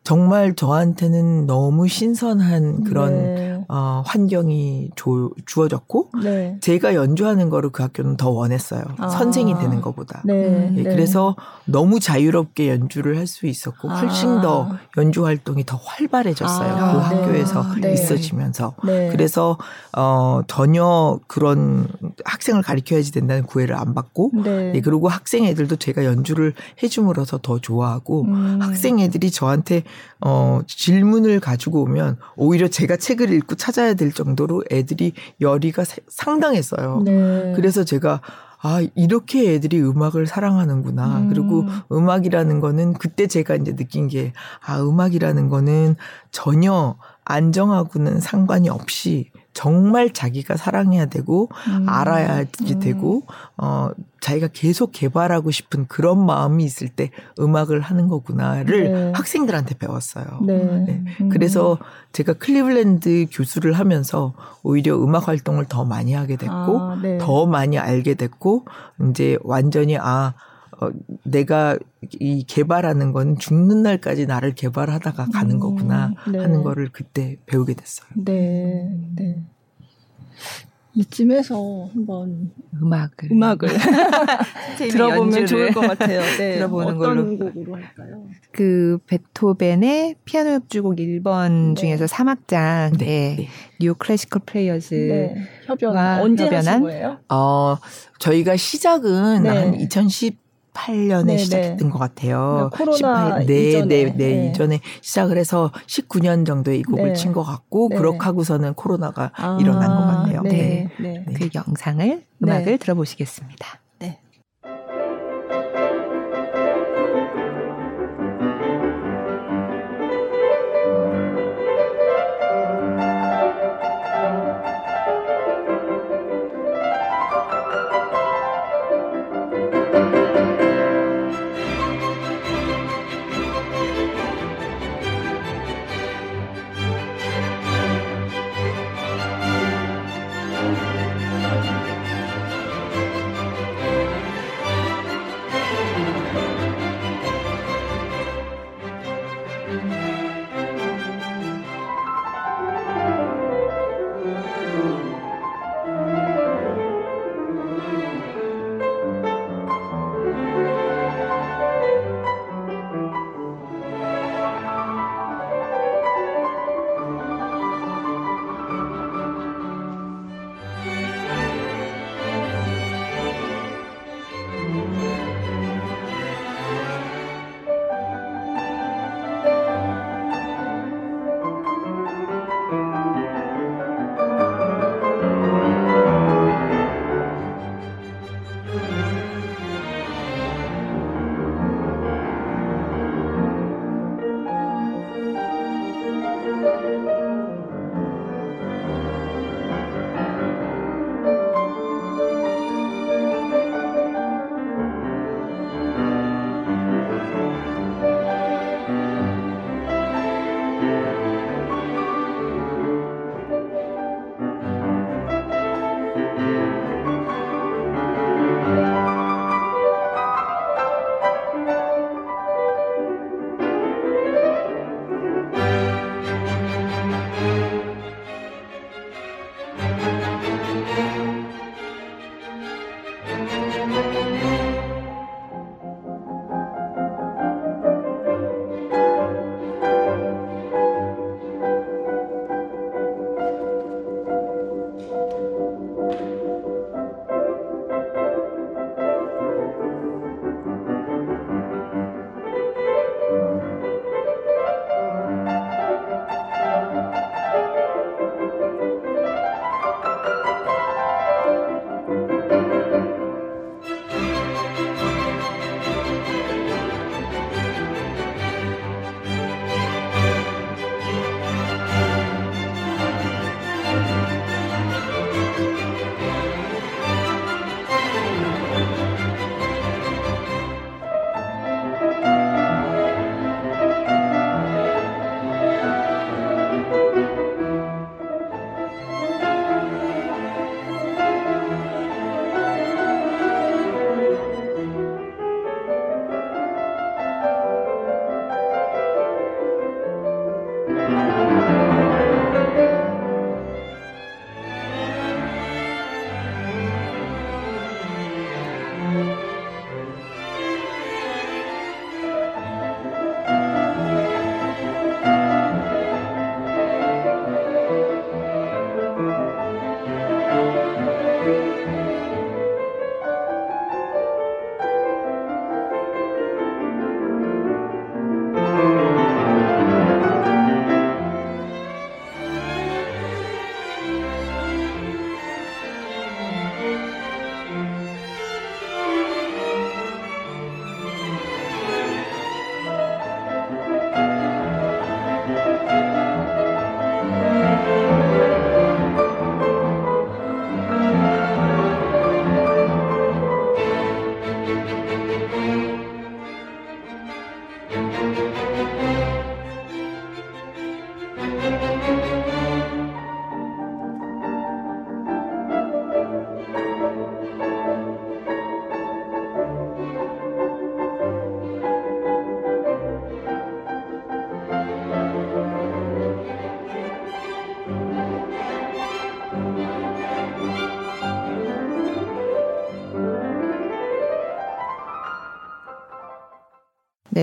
정말 저한테는 너무 신선한 그런 네. 어, 환경이 조, 주어졌고 네. 제가 연주하는 거를 그 학교는 더 원했어요. 아. 선생이 되는 것보다. 네. 예, 네. 그래서 너무 자유롭게 연주를 할 수 있었고 훨씬 아. 더 연주 활동이 더 활발해졌어요. 아. 그 학교에서 네. 있어지면서. 네. 그래서 어, 전혀 그런 학생을 가르쳐야지 된다는 구애를 안 받고 예, 그리고 학생 애들도 제가 연주를 해줌으로써 더 좋아하고 음. 학생 애들이 저한테 어, 질문을 가지고 오면 오히려 제가 책을 읽고 찾아야 될 정도로 애들이 열의가 상당했어요. 네. 그래서 제가 아, 이렇게 애들이 음악을 사랑하는구나. 음. 그리고 음악이라는 거는 그때 제가 이제 느낀 게, 아, 음악이라는 거는 전혀 안정하고는 상관이 없이 정말 자기가 사랑해야 되고 음. 알아야지 음. 되고 어 자기가 계속 개발하고 싶은 그런 마음이 있을 때 음악을 하는 거구나를 네. 학생들한테 배웠어요. 네. 네. 음. 그래서 제가 클리블랜드 교수를 하면서 오히려 음악 활동을 더 많이 하게 됐고 아, 네. 더 많이 알게 됐고 이제 완전히 아 어, 내가 이 개발하는 건 죽는 날까지 나를 개발하다가 가는 음, 거구나 네. 하는 거를 그때 배우게 됐어요. 네, 네. 이쯤에서 한번 음악을 음악을 들어보면 좋을 것 같아요. 네. 들어보는 어떤 걸로. 곡으로 할까요? 그 베토벤의 피아노 협주곡 1번 네. 중에서 3악장 네. 네. 뉴 클래시컬 플레이어즈 네. 협연 언제 협연한? 하신 거예요? 어 저희가 시작은 네. 한 2010. 18년에 네네. 시작했던 것 같아요. 그러니까 코로나 18, 네, 이전에. 네, 네, 네, 이전에 시작을 해서 19년 정도에 이 곡을 네. 친것 같고 네. 그렇게 하고서는 코로나가 아, 일어난 것 같네요. 네. 네. 네. 그 영상을 음악을 들어보시겠습니다.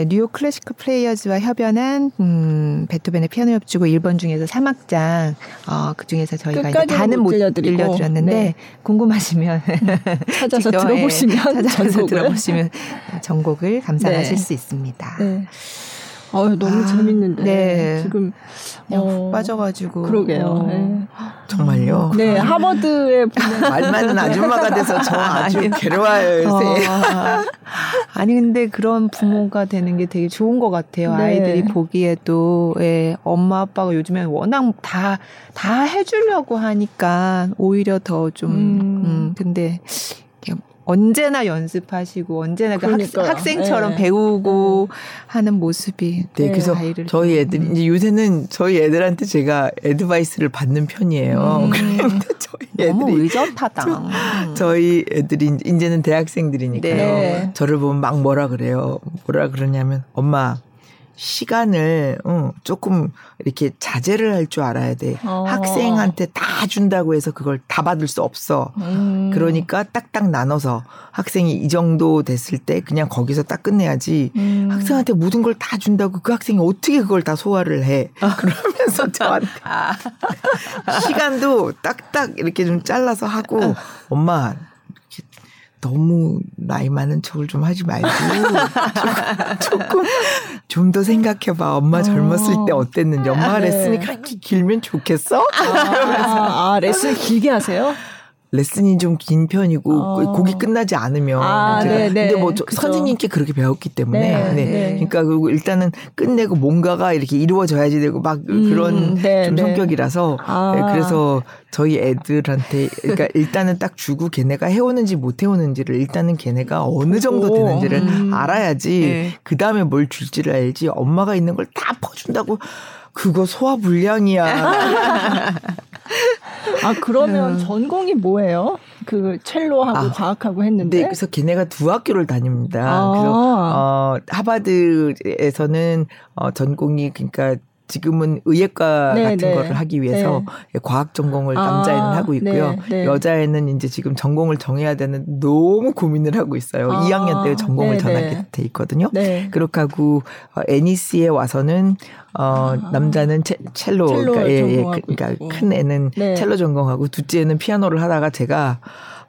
네, 뉴욕 클래시컬 플레이어즈와 협연한 음, 베토벤의 피아노 협주곡 1번 중에서 3악장 어, 그 중에서 저희가 이제 다는 못 들려드렸는데 네. 궁금하시면 찾아서 들어보시면 찾아서 전곡을. 들어보시면 전곡을 감상하실 네. 수 있습니다. 네. 어 너무 아, 재밌는데 네. 지금 어, 빠져가지고 그러게요. 어. 네. 정말요? 네 하버드에 말 많은 아줌마가 돼서 저 아주 괴로워요 요새. 어, 아니 근데 그런 부모가 되는 게 되게 좋은 것 같아요. 네. 아이들이 보기에도 예, 엄마 아빠가 요즘에 워낙 다 다 해주려고 하니까 오히려 더좀 음. 음, 근데 언제나 연습하시고 언제나 그 학생, 처럼 네. 배우고 네. 하는 모습이 네, 그래서 저희 애들 이제 요새는 저희 애들한테 제가 애드바이스를 받는 편이에요. 음. 그런데 저희 애들이 너무 의젓하다. 저, 희 애들이 이제는 대학생들이니까요. 네. 저를 보면 막 뭐라 그래요. 뭐라 그러냐면 엄마 시간을 어, 조금 이렇게 자제를 할 줄 알아야 돼. 어. 학생한테 다 준다고 해서 그걸 다 받을 수 없어. 음. 그러니까 딱딱 나눠서 학생이 이 정도 됐을 때 그냥 거기서 딱 끝내야지. 음. 학생한테 모든 걸 다 준다고 그 학생이 어떻게 그걸 다 소화를 해. 아. 그러면서 저한테 아. 시간도 딱딱 이렇게 좀 잘라서 하고 엄마 너무 나이 많은 척을 좀 하지 말고 조금 좀더 생각해봐. 엄마 젊었을 때 어. 어땠는지. 엄마가 네. 레슨이 그렇게 길면 좋겠어? 아, 아 레슨 길게 하세요? 레슨이 좀 긴 편이고 어. 곡이 끝나지 않으면 아, 네, 네. 근데 뭐 선생님께 그렇게 배웠기 때문에 네, 네. 네. 그러니까 그리고 일단은 끝내고 뭔가가 이렇게 이루어져야지 되고 막 음, 그런 네, 좀 네. 성격이라서 아. 네, 그래서 저희 애들한테 그러니까 일단은 딱 주고 걔네가 해오는지 못 해오는지를 일단은 걔네가 어느 정도 되는지를 음. 알아야지 그 다음에 뭘 줄지를 알지 엄마가 있는 걸 다 퍼준다고 그거 소화 불량이야. 아 그러면 음. 전공이 뭐예요? 그 첼로하고 아, 과학하고 했는데. 네, 그래서 걔네가 두 학교를 다닙니다. 아. 그래서 어 하버드에서는 어 전공이 그러니까 지금은 의예과 네, 같은 네. 거를 하기 위해서 네. 과학 전공을 아, 남자애는 하고 있고요. 네, 네. 여자애는 이제 지금 전공을 정해야 되는 너무 고민을 하고 있어요. 아, 2학년 때 전공을 네, 정하게 돼 있거든요. 그렇게 하고 어, NEC에 와서는 어 아, 남자는 채, 첼로, 첼로 그러니까, 예, 예, 그러니까 큰 애는 첼로 전공하고 둘째는 피아노를 하다가 제가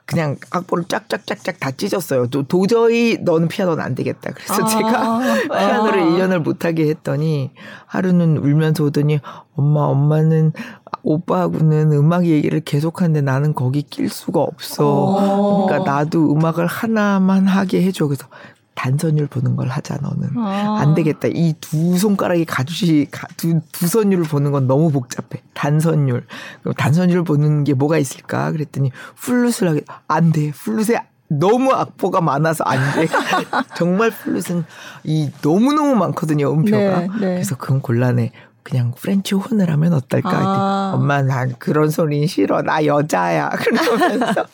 그냥 악보를 쫙쫙쫙쫙 다 찢었어요. 도, 도저히 너는 피아노는 안 되겠다. 그래서 아, 제가 피아노를 아. 1년을 못하게 했더니 하루는 울면서 오더니 엄마, 엄마는 오빠하고는 음악 얘기를 계속하는데 나는 거기 낄 수가 없어. 어. 그러니까 나도 음악을 하나만 하게 해줘. 그래서 단선율 보는 걸 하자 너는 아. 안 되겠다 이 두 손가락이 가주시 두, 두 선율을 보는 건 너무 복잡해 단선율 그럼 단선율 보는 게 뭐가 있을까 그랬더니 플룻을 하게 안돼 플룻에 너무 악보가 많아서 안 돼. 정말 플룻은 이 너무너무 많거든요, 음표가. 네, 네. 그래서 그건 곤란해. 그냥 French horn을 하면 어떨까? 아. 엄마 난 그런 소리 싫어. 나 여자야. 그러면서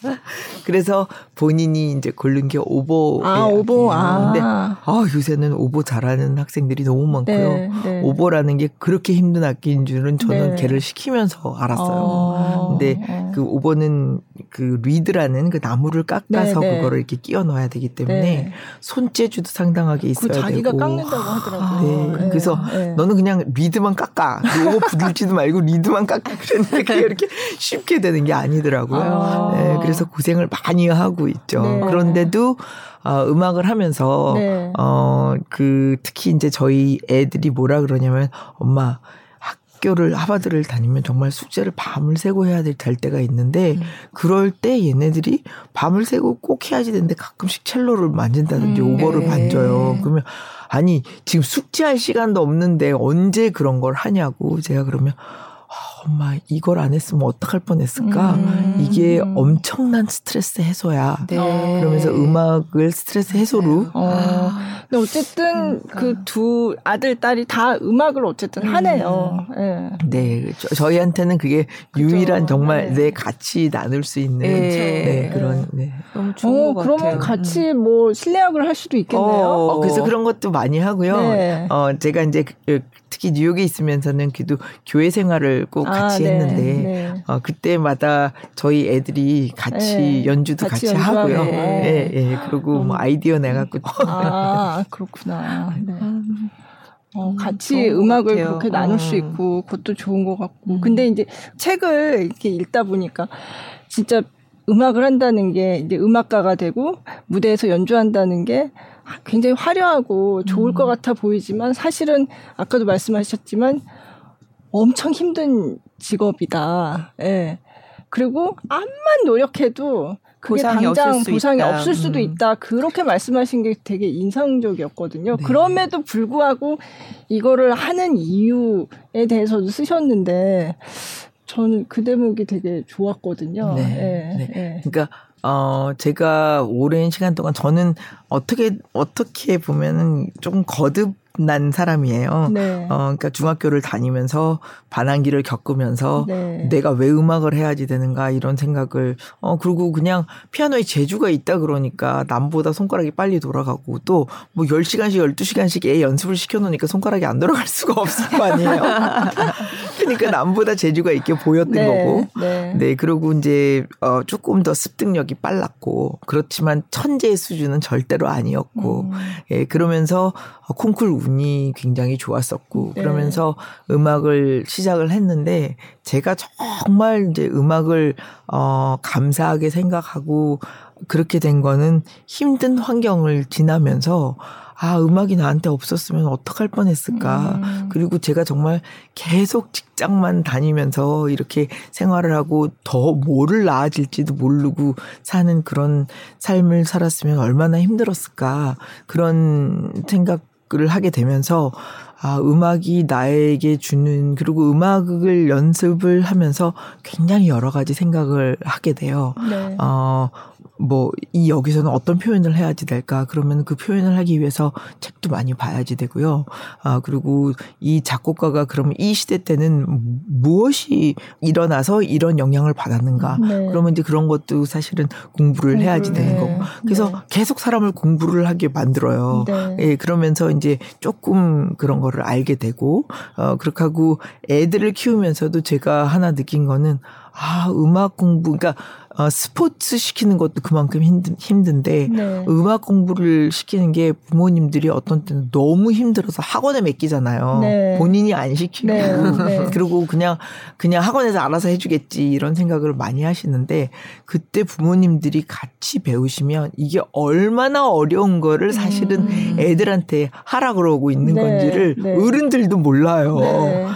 그래서 본인이 이제 고른 게 오보. 아 오보. 아. 근데 아 요새는 오보 잘하는 학생들이 너무 많고요. 네, 네. oboe라는 게 그렇게 힘든 악기인 줄은 저는 네. 걔를 시키면서 알았어요. 어. 근데 어. 그 oboe는 그 리드라는 그 나무를 깎아서 네, 네. 그거를 이렇게 끼워 넣어야 되기 때문에 네. 손재주도 상당하게 있어야 되고. 자기가 깎는다고 하더라고요. 네. 그래서 너는 그냥 리드만 깎아. 요거 부들지도 말고 리드만 깎아. 그랬는데 그게 이렇게 쉽게 되는 게 아니더라고요. 아. 네, 그래서 고생을 많이 하고 있죠. 네. 그런데도 어, 음악을 하면서 네. 어, 그 특히 이제 저희 애들이 뭐라 그러냐면 엄마 학교를 하바드를 다니면 정말 숙제를 밤을 새고 해야 될 때가 있는데 음. 그럴 때 얘네들이 밤을 새고 꼭 해야지 되는데 가끔씩 첼로를 만진다든지 음, 오버를 네. 만져요. 그러면 아니 지금 숙제할 시간도 없는데 언제 그런 걸 하냐고 제가 그러면 엄마 이걸 안 했으면 어떡할 뻔했을까? 음. 이게 엄청난 스트레스 해소야. 네. 그러면서 음악을 스트레스 해소로. 어. 근데 어쨌든 그 두 아들 딸이 다 음악을 어쨌든 음. 하네요. 네. 네, 저, 희한테는 그게 그죠. 유일한 정말 네. 내 같이 나눌 수 있는 네, 네 그런. 네. 너무 좋은 어, 것 그러면 같아요. 같이 뭐 실내악을 할 수도 있겠네요. 어, 어, 그래서 그런 것도 많이 하고요. 네. 어, 제가 이제 그, 특히 뉴욕에 있으면서는 그래도 교회 생활을 꼭 아, 같이 네, 했는데 네. 어, 그때마다 저희 애들이 같이 네, 연주도 같이, 같이 하고요. 예, 예. 그리고 뭐 아이디어 내갖고 아 그렇구나. 네. 어, 음, 같이 음악을 그렇게 나눌 수 어. 있고 그것도 좋은 것 같고 음. 근데 이제 책을 이렇게 읽다 보니까 진짜 음악을 한다는 게 이제 음악가가 되고 무대에서 연주한다는 게 굉장히 화려하고 좋을 음. 것 같아 보이지만 사실은 아까도 말씀하셨지만 엄청 힘든 직업이다. 예. 그리고 암만 노력해도 그게 보상이 당장 없을 보상이 있다. 없을 수도 음. 있다. 그렇게 말씀하신 게 되게 인상적이었거든요. 네. 그럼에도 불구하고 이거를 하는 이유에 대해서도 쓰셨는데 저는 그 대목이 되게 좋았거든요. 네. 네. 네. 네. 그러니까 어, 제가 오랜 시간 동안 저는 어떻게, 어떻게 보면은 조금 거듭 난 사람이에요. 네. 어, 그러니까 중학교를 다니면서 반항기를 겪으면서 네. 내가 왜 음악을 해야지 되는가 이런 생각을 어 그리고 그냥 피아노에 재주가 있다 그러니까 남보다 손가락이 빨리 돌아가고 또 뭐 10시간씩 12시간씩 애 연습을 시켜 놓으니까 손가락이 안 돌아갈 수가 없을 거 아니에요. 그러니까 남보다 재주가 있게 보였던 네. 거고. 네. 네. 그리고 이제 어 조금 더 습득력이 빨랐고 그렇지만 천재의 수준은 절대로 아니었고. 음. 예, 그러면서 콩쿨 운이 굉장히 좋았었고 네. 그러면서 음악을 시작을 했는데 제가 정말 이제 음악을 어 감사하게 생각하고 그렇게 된 거는 힘든 환경을 지나면서 아, 음악이 나한테 없었으면 어떡할 뻔 했을까. 음. 그리고 제가 정말 계속 직장만 다니면서 이렇게 생활을 하고 더 뭐를 나아질지도 모르고 사는 그런 삶을 살았으면 얼마나 힘들었을까. 그런 생각 을 하게 되면서 아 음악이 나에게 주는 그리고 음악을 연습을 하면서 굉장히 여러 가지 생각을 하게 돼요. 네. 어 뭐 이 여기서는 어떤 표현을 해야지 될까 그러면 그 표현을 하기 위해서 책도 많이 봐야지 되고요. 아 그리고 이 작곡가가 그러면 이 시대 때는 무엇이 일어나서 이런 영향을 받았는가 네. 그러면 이제 그런 것도 사실은 공부를 해야지 되는 네. 거고 그래서 네. 계속 사람을 공부를 하게 만들어요. 네. 예 그러면서 이제 조금 그런 거를 알게 되고 어 그렇게 하고 애들을 키우면서도 제가 하나 느낀 거는 아 음악 공부 그러니까 어, 스포츠 시키는 것도 그만큼 힘든, 힘든데 네. 음악 공부를 시키는 게 부모님들이 어떤 때는 너무 힘들어서 학원에 맡기잖아요. 네. 본인이 안 시키고 네. 네. 그리고 그냥 그냥 학원에서 알아서 해주겠지 이런 생각을 많이 하시는데 그때 부모님들이 같이 배우시면 이게 얼마나 어려운 거를 사실은 음. 애들한테 하라 그러고 있는 네. 건지를 네. 어른들도 몰라요.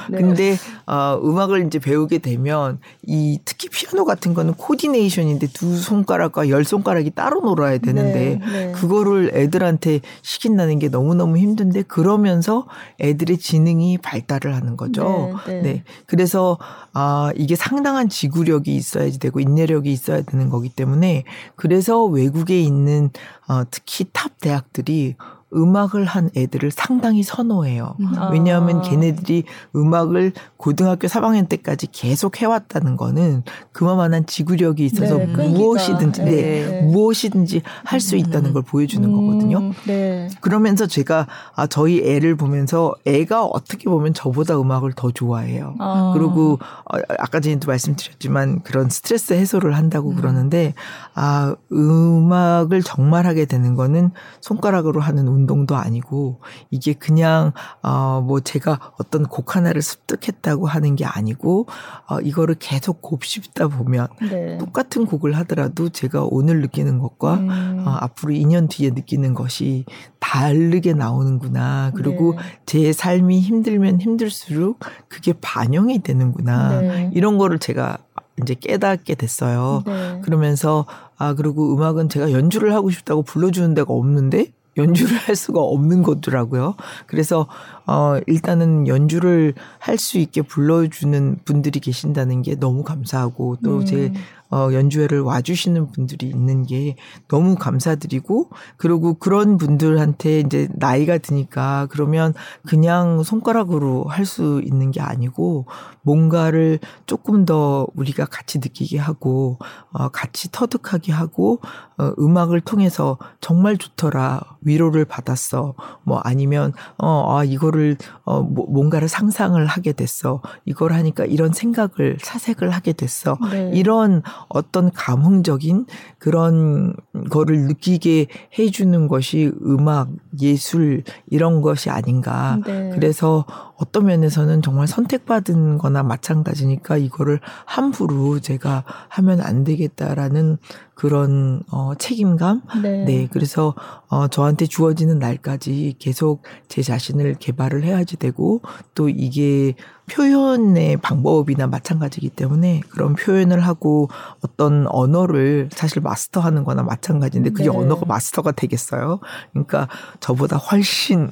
근데 어, 음악을 이제 배우게 되면 이 특히 피아노 같은 거는 coordination composition인데 두 손가락과 열 손가락이 따로 놀아야 되는데 네, 네. 그거를 애들한테 시킨다는 게 너무너무 힘든데 그러면서 애들의 지능이 발달을 하는 거죠. 네, 네. 네. 그래서 아, 이게 상당한 지구력이 있어야지 되고 인내력이 있어야 되는 거기 때문에 그래서 외국에 있는 어, 특히 top 대학들이 음악을 한 애들을 상당히 선호해요. 음. 왜냐하면 걔네들이 음악을 고등학교 3학년 때까지 계속 해왔다는 거는 그만한 지구력이 있어서 네, 무엇이든지 네. 네, 무엇이든지 할 수 있다는 걸 보여주는 음, 거거든요. 네. 그러면서 제가 아 저희 애를 보면서 애가 어떻게 보면 저보다 음악을 더 좋아해요. 아. 그리고 어, 아까 전에도 말씀드렸지만 그런 스트레스 해소를 한다고 음. 그러는데 아 음악을 정말 하게 되는 거는 손가락으로 하는 운 동도 아니고 이게 그냥 어뭐 제가 어떤 곡 하나를 습득했다고 하는 게 아니고 어 이거를 계속 곱씹다 보면 네. 똑같은 곡을 하더라도 제가 오늘 느끼는 것과 음. 어, 앞으로 2년 뒤에 느끼는 것이 다르게 나오는구나. 그리고 네. 제 삶이 힘들면 힘들수록 그게 반영이 되는구나. 네. 이런 거를 제가 이제 깨닫게 됐어요. 네. 그러면서 아 그리고 음악은 제가 연주를 하고 싶다고 불러주는 데가 없는데 연주를 할 수가 없는 거더라고요. 그래서 어 일단은 연주를 할 수 있게 불러주는 분들이 계신다는 게 너무 감사하고 또제 음. 어, 연주회를 와주시는 분들이 있는 게 너무 감사드리고 그리고 그런 분들한테 이제 나이가 드니까 그러면 그냥 손가락으로 할 수 있는 게 아니고 뭔가를 조금 더 우리가 같이 느끼게 하고 어, 같이 터득하게 하고 어, 음악을 통해서 정말 좋더라 위로를 받았어 뭐 아니면 어, 아 이거를 어, 뭐, 뭔가를 상상을 하게 됐어 이걸 하니까 이런 생각을 사색을 하게 됐어 네. 이런 어떤 감흥적인 그런 거를 느끼게 해주는 것이 음악, 예술 이런 것이 아닌가. 네. 그래서 어떤 면에서는 정말 선택받은 거나 마찬가지니까 이거를 함부로 제가 하면 안 되겠다라는 그런 어 책임감. 네. 네. 그래서 어 저한테 주어지는 날까지 계속 제 자신을 개발을 해야지 되고 또 이게 표현의 방법이나 마찬가지이기 때문에 그런 표현을 하고 어떤 언어를 사실 마스터하는 거나 마찬가지인데 그게 네. 언어가 마스터가 되겠어요. 그러니까 저보다 훨씬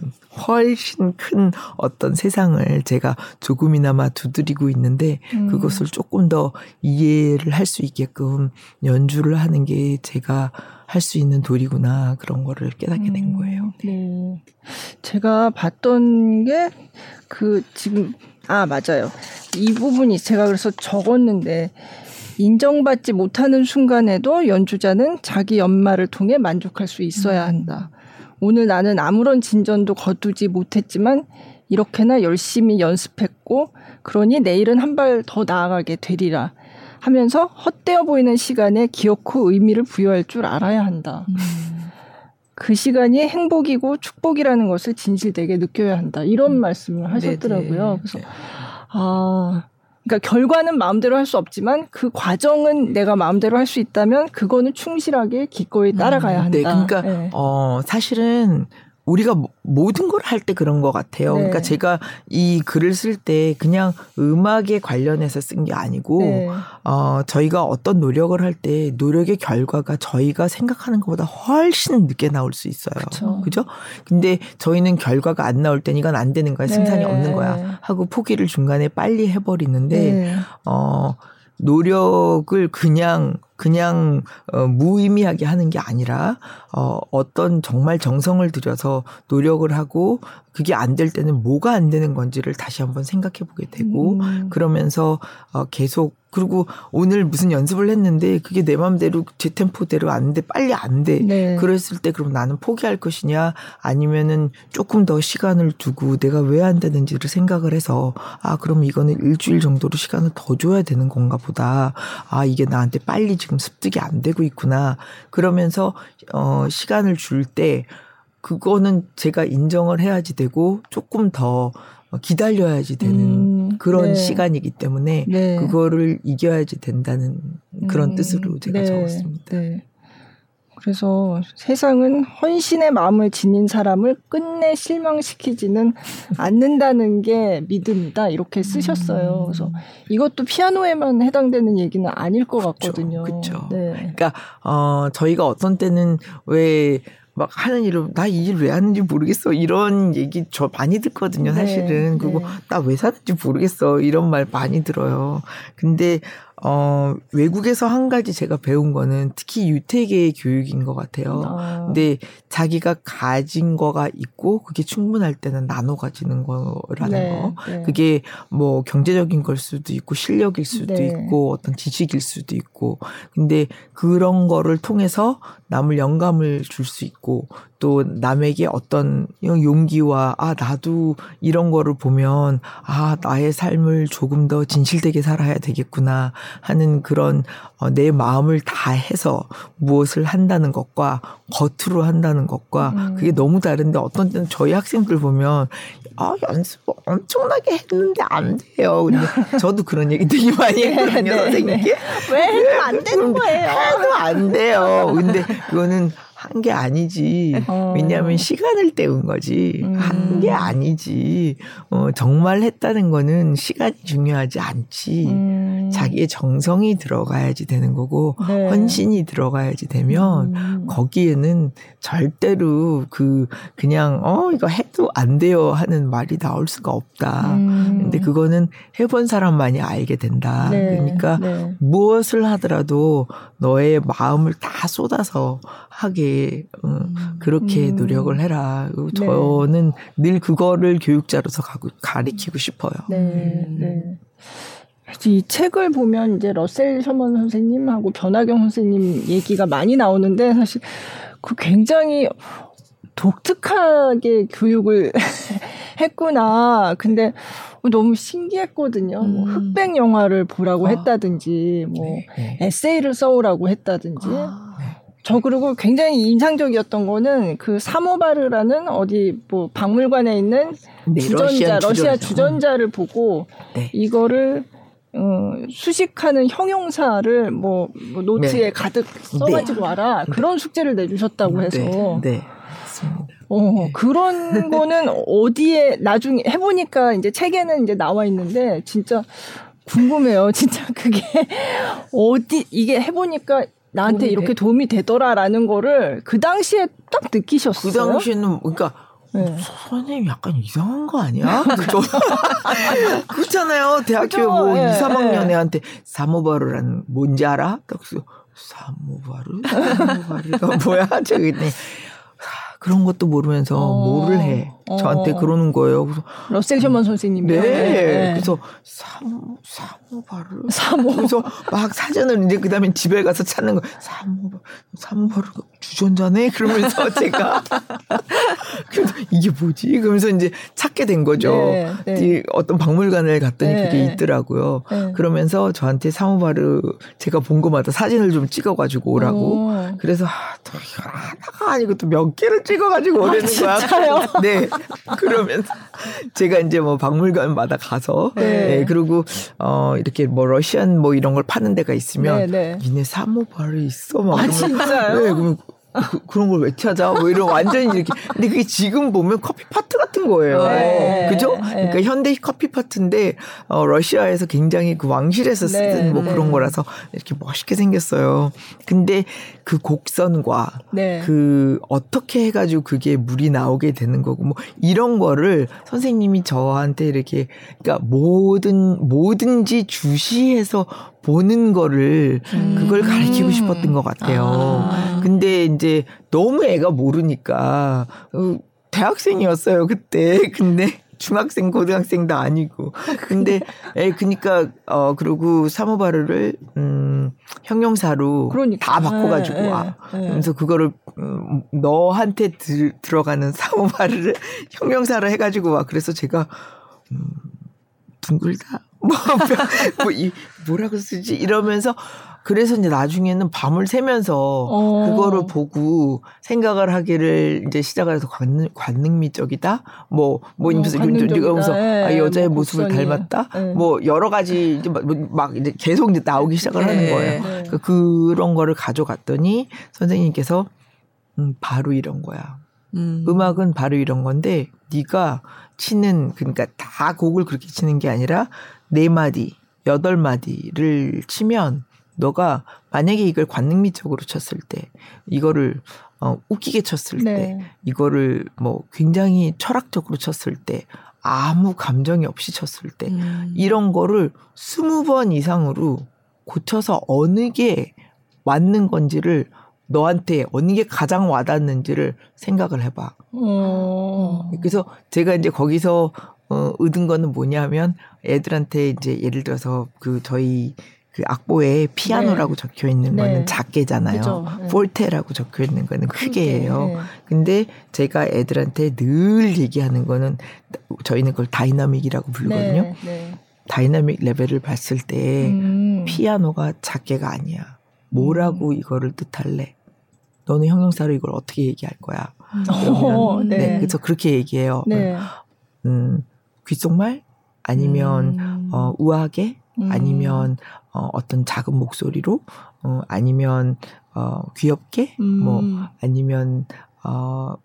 훨씬 큰 어떤 세상을 제가 조금이나마 두드리고 있는데 음. 그것을 조금 더 이해를 할 수 있게끔 연주를 하는 게 제가 할 수 있는 도리구나 그런 거를 깨닫게 된 음. 거예요. 네. 제가 봤던 게 그 지금 아 맞아요. 이 부분이 제가 그래서 적었는데 인정받지 못하는 순간에도 연주자는 자기 연말을 통해 만족할 수 있어야 음. 한다. 오늘 나는 아무런 진전도 거두지 못했지만 이렇게나 열심히 연습했고 그러니 내일은 한 발 더 나아가게 되리라 하면서 헛되어 보이는 시간에 기어코 의미를 부여할 줄 알아야 한다. 음. 그 시간이 행복이고 축복이라는 것을 진실되게 느껴야 한다. 이런 음. 말씀을 하셨더라고요. 네네. 그래서 네. 아 그러니까 결과는 마음대로 할 수 없지만 그 과정은 내가 마음대로 할 수 있다면 그거는 충실하게 기꺼이 따라가야 음, 네, 한다. 네, 그러니까 네. 어 사실은 우리가 모든 걸 할 때 그런 것 같아요. 네. 그러니까 제가 이 글을 쓸 때 그냥 음악에 관련해서 쓴 게 아니고, 네. 어, 저희가 어떤 노력을 할 때 노력의 결과가 저희가 생각하는 것보다 훨씬 늦게 나올 수 있어요. 그쵸. 그죠? 근데 저희는 결과가 안 나올 땐 이건 안 되는 거야. 생산이 네. 없는 거야. 하고 포기를 중간에 빨리 해버리는데, 네. 어, 노력을 그냥 그냥 어, 무의미하게 하는 게 아니라 어, 어떤 정말 정성을 들여서 노력을 하고 그게 안 될 때는 뭐가 안 되는 건지를 다시 한번 생각해 보게 되고 음. 그러면서 어, 계속 그리고 오늘 무슨 연습을 했는데 그게 내 맘대로 제 템포대로 안 돼. 빨리 안 돼. 네. 그랬을 때 그럼 나는 포기할 것이냐 아니면은 조금 더 시간을 두고 내가 왜 안 되는지를 생각을 해서 아, 그럼 이거는 일주일 정도로 시간을 더 줘야 되는 건가 보다. 아, 이게 나한테 빨리 지금 습득이 안 되고 있구나. 그러면서 어 시간을 줄 때 그거는 제가 인정을 해야지 되고 조금 더 기다려야지 되는 음, 그런 네. 시간이기 때문에 네. 그거를 이겨야지 된다는 그런 음, 뜻으로 제가 네. 적었습니다. 네. 그래서 세상은 헌신의 마음을 지닌 사람을 끝내 실망시키지는 않는다는 게 믿음이다. 이렇게 쓰셨어요. 음. 그래서 이것도 피아노에만 해당되는 얘기는 아닐 것 같거든요. 그렇죠. 네. 그러니까 어 저희가 어떤 때는 왜 막 하는 일을 나 이 일 왜 하는지 모르겠어 이런 얘기 저 많이 듣거든요 사실은 네, 그리고 네. 나왜 사는지 모르겠어 이런 말 많이 들어요 근데 어, 외국에서 한 가지 제가 배운 거는 특히 유태계의 교육인 것 같아요. 아. 근데 자기가 가진 거가 있고 그게 충분할 때는 나눠 가지는 거라는 네, 거. 네. 그게 뭐 경제적인 걸 수도 있고 실력일 수도 네. 있고 어떤 지식일 수도 있고. 근데 그런 거를 통해서 남을 영감을 줄 수 있고 또 남에게 어떤 용기와 아 나도 이런 거를 보면 아 나의 삶을 조금 더 진실되게 살아야 되겠구나 하는 그런 어, 내 마음을 다해서 무엇을 한다는 것과 겉으로 한다는 것과 음. 그게 너무 다른데 어떤 때는 저희 학생들 보면 아 연습 엄청나게 했는데 안 돼요. 근데 저도 그런 얘기 되게 많이 네, 했거든요 네, 선생님께 네. 왜 해도 안 되는 거예요? 해도 안 돼요. 근데 그거는 한 게 아니지. 어. 왜냐하면 시간을 때운 거지. 음. 한게 아니지. 어, 정말 했다는 거는 시간이 중요하지 않지. 음. 자기의 정성이 들어가야지 되는 거고, 네. 헌신이 들어가야지 되면, 음. 거기에는 절대로 그, 그냥, 어, 이거 해도 안 돼요 하는 말이 나올 수가 없다. 음. 근데 그거는 해본 사람만이 알게 된다. 네. 그러니까 네. 무엇을 하더라도 너의 마음을 다 쏟아서 하게 어, 음. 그렇게 음. 노력을 해라. 네. 저는 늘 그거를 교육자로서 가고 가리키고 싶어요. 네. 음. 네. 이 책을 보면 이제 러셀 셔먼 선생님하고 변화경 선생님 얘기가 많이 나오는데 사실 그 굉장히 독특하게 교육을 했구나. 근데 너무 신기했거든요. 뭐 음. 뭐 흑백 영화를 보라고 아. 했다든지, 뭐 네. 네. 에세이를 써오라고 했다든지. 아. 저 그리고 굉장히 인상적이었던 거는 그 사모바르라는 어디 뭐 박물관에 있는 네, 주전자 러시아 주전자 를 보고 네. 이거를 어, 수식하는 형용사를 뭐, 뭐 노트에 네. 가득 써가지고 네. 와라 그런 숙제를 내주셨다고 네. 해서 네. 어, 그런 거는 어디에 나중에 해보니까 이제 책에는 이제 나와 있는데 진짜 궁금해요. 진짜 그게 어디 이게 해보니까 나한테 이렇게 돼? 도움이 되더라라는 거를 그 당시에 딱 느끼셨어요. 그 당시에는 그러니까 네. 선생님 약간 이상한 거 아니야? 그렇잖아요. 대학교? 뭐 네, 2, 3학년 네. 애한테 사모바르라는 뭔지 알아? 딱 사모바르? 사모바르가 뭐야? 저기 네. 그런 것도 모르면서 어. 뭐를 해. 저한테 어. 그러는 거예요. 그래서 러셀 셔먼 선생님이 네. 네. 그래서 사모 사모바르 사모 그래서 막 사전을 이제 그다음에 집에 가서 찾는 거 사모 사모바르 주전자네 그러면서 제가 그래서 이게 뭐지? 그러면서 이제 찾게 된 거죠. 네. 네. 어떤 박물관을 갔더니 네. 그게 있더라고요. 네. 그러면서 저한테 사모바르 제가 본 거마다 사진을 좀 찍어가지고 오라고. 오. 그래서 아, 또 이거 하나가 아니고 또 몇 개를 찍어가지고 오라는 아, 거야. 네. 그러면서 제가 이제 뭐 박물관마다 가서 네. 네. 그리고 어 이렇게 뭐 러시안 뭐 이런 걸 파는 데가 있으면 네, 네. 니네 사모바르 있어 막 아, 진짜요? 네, 그러면 그, 런 걸 왜 찾아? 뭐 이런 완전히 이렇게. 근데 그게 지금 보면 커피 파트 같은 거예요. 네. 그죠? 네. 그러니까 현대 커피 파트인데, 어, 러시아에서 굉장히 그 왕실에서 쓰던 네. 뭐 그런 네. 거라서 이렇게 멋있게 생겼어요. 근데 그 곡선과 네. 그 어떻게 해가지고 그게 물이 나오게 되는 거고 뭐 이런 거를 선생님이 저한테 이렇게 그러니까 뭐든 뭐든지 주시해서 보는 거를 음. 그걸 가르치고 싶었던 것 같아요. 아. 근데 이제 너무 애가 모르니까 어, 대학생이었어요 그때. 근데 중학생, 고등학생도 아니고. 근데, 에, 그니까, 어, 그리고 사모바르를, 음, 형용사로 그러니까. 다 바꿔 가지고 네, 와. 네, 네. 그래서 그거를, 음, 너한테 들, 들어가는 사모바르를 형용사로 해 가지고 와. 그래서 제가, 음, 둥글다? 뭐, 뭐, 이, 뭐라고 쓰지? 이러면서, 그래서 이제 나중에는 밤을 새면서 어. 그거를 보고 생각을 하기를 이제 시작을 해서 관능, 관능미적이다? 뭐, 뭐, 어, 이러면서 네. 아, 여자의 뭐 모습을 곡선이. 닮았다? 네. 뭐, 여러 가지 이제 막, 막 이제 계속 이제 나오기 시작을 네. 하는 거예요. 네. 그러니까 그런 거를 가져갔더니 선생님께서 음, 바로 이런 거야. 음. 음악은 바로 이런 건데 네가 치는 그러니까 다 곡을 그렇게 치는 게 아니라 네 마디, 여덟 마디를 치면 너가 만약에 이걸 관능미적으로 쳤을 때 이거를 어 웃기게 쳤을 네. 때 이거를 뭐 굉장히 철학적으로 쳤을 때 아무 감정이 없이 쳤을 때 음. 이런 거를 스무 번 이상으로 고쳐서 어느 게 맞는 건지를 너한테 어느 게 가장 와닿는지를 생각을 해봐. 어. 그래서 제가 이제 거기서 어, 얻은 거는 뭐냐면 애들한테 이제 예를 들어서 그 저희 그 악보에 피아노라고 네. 적혀 있는 거는 네. 작게잖아요. 네. 포르테라고 적혀 있는 거는 크게예요. 네. 근데 제가 애들한테 늘 얘기하는 거는 저희는 그걸 dynamic이라고 부르거든요. 네. 네. dynamic level을 봤을 때 음. 피아노가 작게가 아니야. 뭐라고 음. 이거를 뜻할래? 너는 형용사로 이걸 어떻게 얘기할 거야? 음. 그러면 어, 네. 네. 그래서 그렇게 얘기해요. 네. 음, 귓속말 아니면 음. 어 우아하게 음. 아니면 어 어떤 작은 목소리로 어 아니면 어 귀엽게 뭐 음. 아니면 어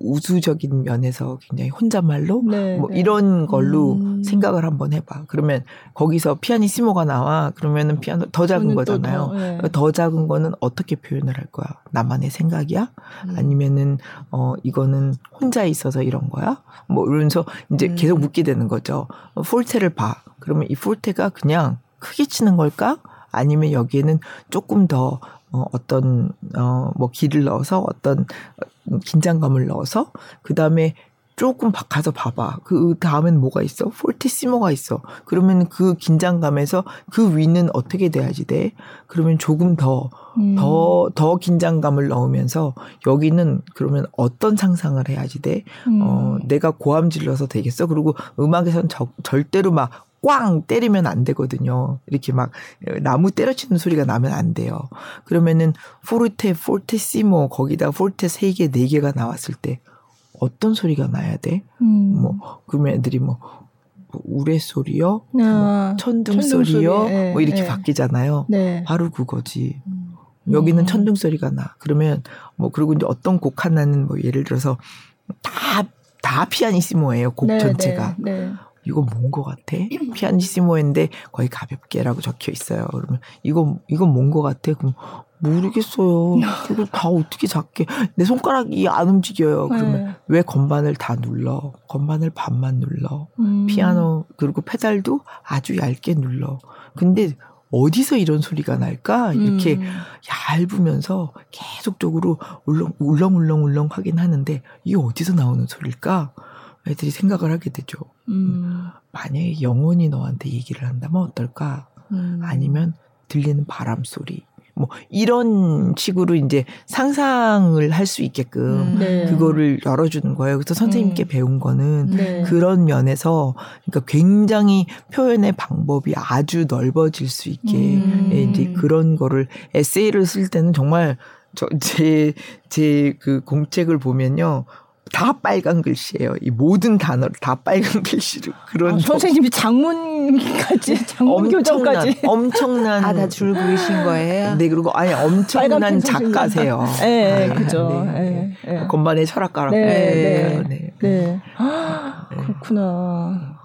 우수적인 면에서 굉장히 혼잣말로 네, 뭐 네. 이런 걸로 음. 생각을 한번 해봐. 그러면 거기서 피아니시모가 나와 그러면은 피아노 더 작은 거잖아요. 더, 네. 더, 작은 거는 어떻게 표현을 할 거야? 나만의 생각이야? 음. 아니면은 어 이거는 혼자 있어서 이런 거야? 뭐 이러면서 이제 음. 계속 묻게 되는 거죠. 어, 폴테를 봐. 그러면 이 폴테가 그냥 크게 치는 걸까? 아니면 여기에는 조금 더 어, 어떤 어 뭐 기를 넣어서 어떤 긴장감을 넣어서 그 다음에 조금 가서 봐봐. 그 다음엔 뭐가 있어? 폴티시모가 있어. 그러면 그 긴장감에서 그 위는 어떻게 돼야지 돼? 그러면 조금 더, 음. 더, 더 긴장감을 넣으면서 여기는 그러면 어떤 상상을 해야지 돼? 음. 어, 내가 고함 질러서 되겠어? 그리고 음악에선 저, 절대로 막 꽝 때리면 안 되거든요. 이렇게 막 나무 때려치는 소리가 나면 안 돼요. 그러면은 포르테, 포르테시모 거기다 포르테 3개, 4개가 나왔을 때 어떤 소리가 나야 돼? 음. 뭐 그러면 애들이 뭐, 뭐 우레 소리요, 아, 뭐 천둥, 소리요, 네, 뭐 이렇게 네. 바뀌잖아요. 네. 바로 그거지. 음. 여기는 천둥 소리가 나. 그러면 뭐 그리고 이제 어떤 곡 하나는 뭐 예를 들어서 다 다 피아니시모예요. 곡 네, 전체가. 이거 뭔 거 같아? 피아니시모인데 거의 가볍게라고 적혀 있어요. 그러면 이거 이거 뭔거 같아? 그럼 모르겠어요. 이걸 다 어떻게 잡게? 내 손가락이 안 움직여요. 그러면 네. 왜 건반을 다 눌러? 건반을 반만 눌러. 음. 피아노 그리고 페달도 아주 얇게 눌러. 근데 어디서 이런 소리가 날까? 이렇게 음. 얇으면서 계속적으로 울렁 울렁 울렁 하긴 하는데 이게 어디서 나오는 소리일까? 애들이 생각을 하게 되죠. 음. 만약에 영혼이 너한테 얘기를 한다면 어떨까? 음. 아니면 들리는 바람 소리. 뭐 이런 식으로 이제 상상을 할 수 있게끔 음. 네. 그거를 열어주는 거예요. 그래서 선생님께 음. 배운 거는 네. 그런 면에서 그러니까 굉장히 표현의 방법이 아주 넓어질 수 있게 음. 예, 이제 그런 거를 에세이를 쓸 때는 정말 저 제 제 그 공책을 보면요. 다 빨간 글씨예요. 이 모든 단어를 다 빨간 글씨로 그런 아, 선생님이 장문까지 장문 교정까지 엄청난 아다 줄 그리신 거예요. 네 그리고 아니 엄청난 작가세요. 네, 네, 그죠. 네, 네. 건반의 철학가라고. 네, 네, 네. 네. 아, 그렇구나.